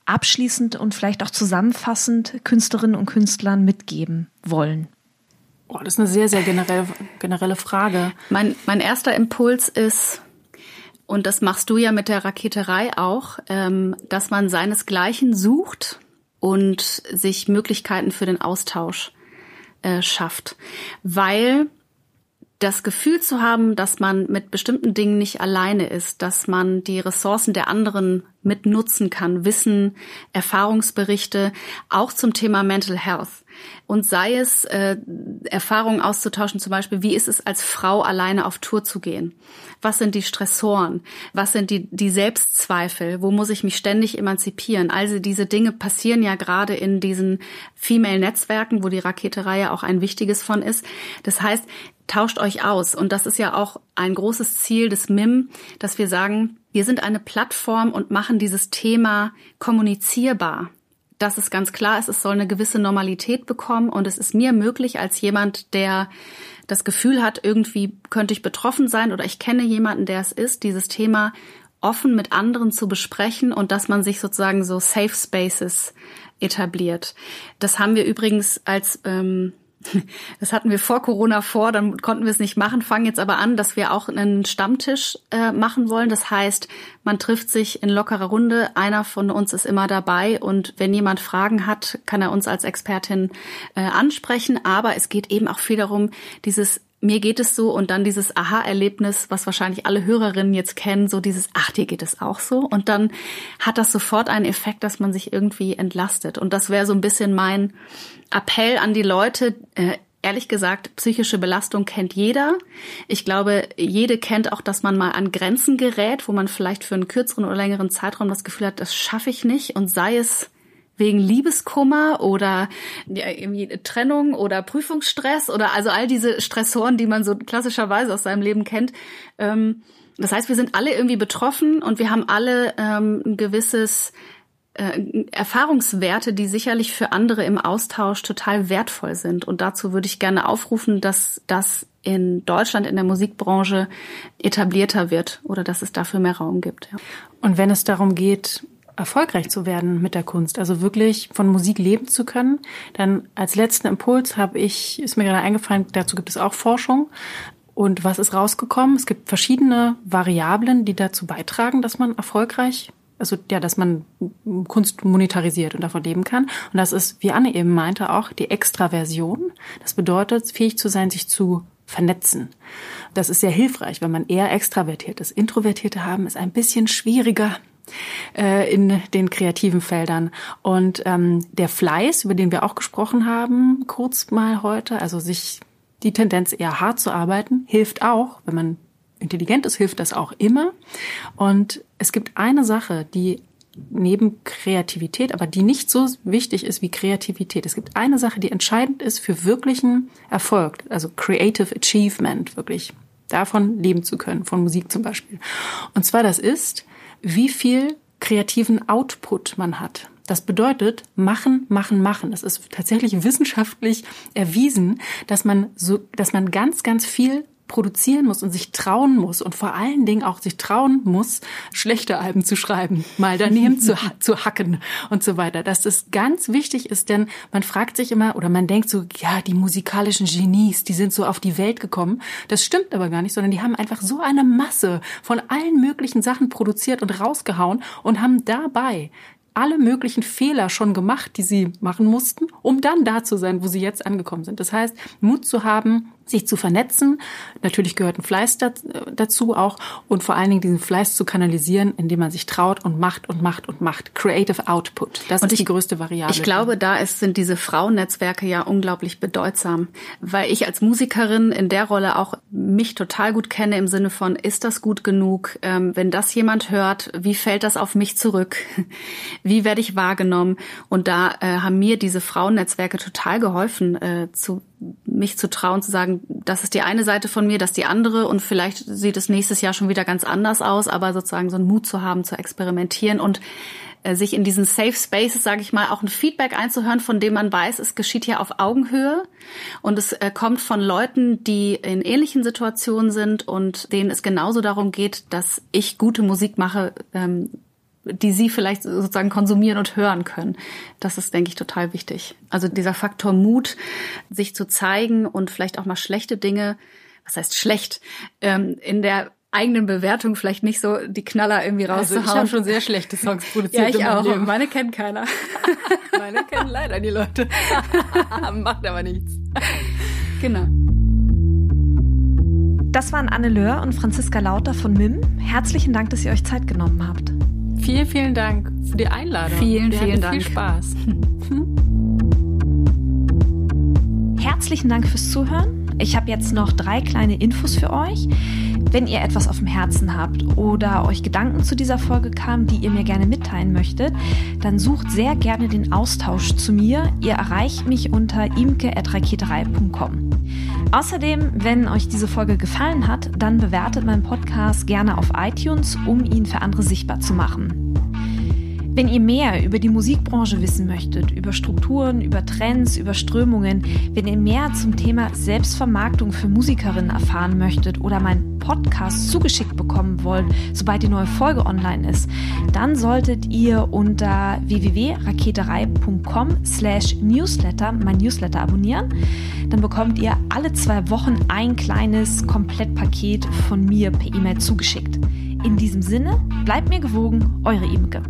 abschließend und vielleicht auch zusammenfassend Künstlerinnen und Künstlern mitgeben wollen? Oh, das ist eine sehr, sehr generelle, generelle Frage. Mein, mein erster Impuls ist, und das machst du ja mit der Raketerei auch, ähm, dass man seinesgleichen sucht und sich Möglichkeiten für den Austausch äh, schafft. Weil das Gefühl zu haben, dass man mit bestimmten Dingen nicht alleine ist, dass man die Ressourcen der anderen mit nutzen kann, Wissen, Erfahrungsberichte, auch zum Thema Mental Health. Und sei es äh, Erfahrungen auszutauschen, zum Beispiel, wie ist es als Frau alleine auf Tour zu gehen? Was sind die Stressoren? Was sind die, die Selbstzweifel? Wo muss ich mich ständig emanzipieren? Also diese Dinge passieren ja gerade in diesen Female-Netzwerken, wo die Raketerei auch ein wichtiges von ist. Das heißt, tauscht euch aus. Und das ist ja auch ein großes Ziel des MIM, dass wir sagen, wir sind eine Plattform und machen dieses Thema kommunizierbar. Dass es ganz klar ist, es soll eine gewisse Normalität bekommen und es ist mir möglich als jemand, der das Gefühl hat, irgendwie könnte ich betroffen sein oder ich kenne jemanden, der es ist, dieses Thema offen mit anderen zu besprechen und dass man sich sozusagen so Safe Spaces etabliert. Das haben wir übrigens als ähm, das hatten wir vor Corona vor, dann konnten wir es nicht machen, fangen jetzt aber an, dass wir auch einen Stammtisch äh, machen wollen. Das heißt, man trifft sich in lockerer Runde, einer von uns ist immer dabei und wenn jemand Fragen hat, kann er uns als Expertin äh, ansprechen. Aber es geht eben auch viel darum, dieses mir geht es so und dann dieses Aha-Erlebnis, was wahrscheinlich alle Hörerinnen jetzt kennen, so dieses, ach, dir geht es auch so. Und dann hat das sofort einen Effekt, dass man sich irgendwie entlastet. Und das wäre so ein bisschen mein Appell an die Leute. Äh, ehrlich gesagt, psychische Belastung kennt jeder. Ich glaube, jede kennt auch, dass man mal an Grenzen gerät, wo man vielleicht für einen kürzeren oder längeren Zeitraum das Gefühl hat, das schaffe ich nicht. Und sei es wegen Liebeskummer oder ja, irgendwie Trennung oder Prüfungsstress oder also all diese Stressoren, die man so klassischerweise aus seinem Leben kennt. Ähm, das heißt, wir sind alle irgendwie betroffen und wir haben alle ähm, ein gewisses äh, Erfahrungswerte, die sicherlich für andere im Austausch total wertvoll sind. Und dazu würde ich gerne aufrufen, dass das in Deutschland in der Musikbranche etablierter wird oder dass es dafür mehr Raum gibt. Ja. Und wenn es darum geht, erfolgreich zu werden mit der Kunst, also wirklich von Musik leben zu können. Dann als letzten Impuls habe ich, ist mir gerade eingefallen, dazu gibt es auch Forschung. Und was ist rausgekommen? Es gibt verschiedene Variablen, die dazu beitragen, dass man erfolgreich, also ja, dass man Kunst monetarisiert und davon leben kann. Und das ist, wie Anne eben meinte, auch die Extraversion. Das bedeutet, fähig zu sein, sich zu vernetzen. Das ist sehr hilfreich, wenn man eher extravertiert ist. Introvertierte haben ist ein bisschen schwieriger äh, in den kreativen Feldern. Und ähm, der Fleiß, über den wir auch gesprochen haben, kurz mal heute, also sich die Tendenz eher hart zu arbeiten, hilft auch, wenn man intelligent ist, hilft das auch immer. Und es gibt eine Sache, die neben Kreativität, aber die nicht so wichtig ist wie Kreativität. Es gibt eine Sache, die entscheidend ist für wirklichen Erfolg, also Creative Achievement, wirklich davon leben zu können, von Musik zum Beispiel. Und zwar das ist, wie viel kreativen Output man hat. Das bedeutet, machen, machen, machen. Es ist tatsächlich wissenschaftlich erwiesen, dass man so, dass man ganz, ganz viel produzieren muss und sich trauen muss und vor allen Dingen auch sich trauen muss, schlechte Alben zu schreiben, mal daneben zu, zu hacken und so weiter. Dass das ganz wichtig ist, denn man fragt sich immer oder man denkt so, ja, die musikalischen Genies, die sind so auf die Welt gekommen. Das stimmt aber gar nicht, sondern die haben einfach so eine Masse von allen möglichen Sachen produziert und rausgehauen und haben dabei alle möglichen Fehler schon gemacht, die sie machen mussten, um dann da zu sein, wo sie jetzt angekommen sind. Das heißt, Mut zu haben, sich zu vernetzen. Natürlich gehört ein Fleiß dazu auch und vor allen Dingen diesen Fleiß zu kanalisieren, indem man sich traut und macht und macht und macht. Creative Output. Das und ist ich, die größte Variable. Ich glaube, da ist, sind diese Frauennetzwerke ja unglaublich bedeutsam, weil ich als Musikerin in der Rolle auch mich total gut kenne im Sinne von, ist das gut genug? Ähm, wenn das jemand hört, wie fällt das auf mich zurück? Wie werde ich wahrgenommen? Und da äh, haben mir diese Frauennetzwerke total geholfen, äh, zu mich zu trauen, zu sagen, das ist die eine Seite von mir, das ist die andere und vielleicht sieht es nächstes Jahr schon wieder ganz anders aus, aber sozusagen so einen Mut zu haben, zu experimentieren und äh, sich in diesen Safe Spaces, sage ich mal, auch ein Feedback einzuhören, von dem man weiß, es geschieht hier auf Augenhöhe und es äh, kommt von Leuten, die in ähnlichen Situationen sind und denen es genauso darum geht, dass ich gute Musik mache, ähm, die sie vielleicht sozusagen konsumieren und hören können. Das ist, denke ich, total wichtig. Also dieser Faktor Mut, sich zu zeigen und vielleicht auch mal schlechte Dinge, was heißt schlecht, ähm, in der eigenen Bewertung vielleicht nicht so die Knaller irgendwie rauszuhauen. Also ich habe schon sehr schlechte Songs produziert. ja, ich auch. Leben. Meine kennt keiner. Meine kennen leider die Leute. Macht aber nichts. Genau. Das waren Anne Löhr und Franziska Lauter von MIM. Herzlichen Dank, dass ihr euch Zeit genommen habt. Vielen, vielen Dank für die Einladung. Vielen, Wir vielen Dank. Viel Spaß. Herzlichen Dank fürs Zuhören. Ich habe jetzt noch drei kleine Infos für euch. Wenn ihr etwas auf dem Herzen habt oder euch Gedanken zu dieser Folge kamen, die ihr mir gerne mitteilen möchtet, dann sucht sehr gerne den Austausch zu mir. Ihr erreicht mich unter imke.raketerei.com. Außerdem, wenn euch diese Folge gefallen hat, dann bewertet meinen Podcast gerne auf iTunes, um ihn für andere sichtbar zu machen. Wenn ihr mehr über die Musikbranche wissen möchtet, über Strukturen, über Trends, über Strömungen, wenn ihr mehr zum Thema Selbstvermarktung für Musikerinnen erfahren möchtet oder meinen Podcast zugeschickt bekommen wollt, sobald die neue Folge online ist, dann solltet ihr unter www.raketerei.com slash newsletter mein Newsletter abonnieren. Dann bekommt ihr alle zwei Wochen ein kleines Komplettpaket von mir per E-Mail zugeschickt. In diesem Sinne, bleibt mir gewogen, eure Imke.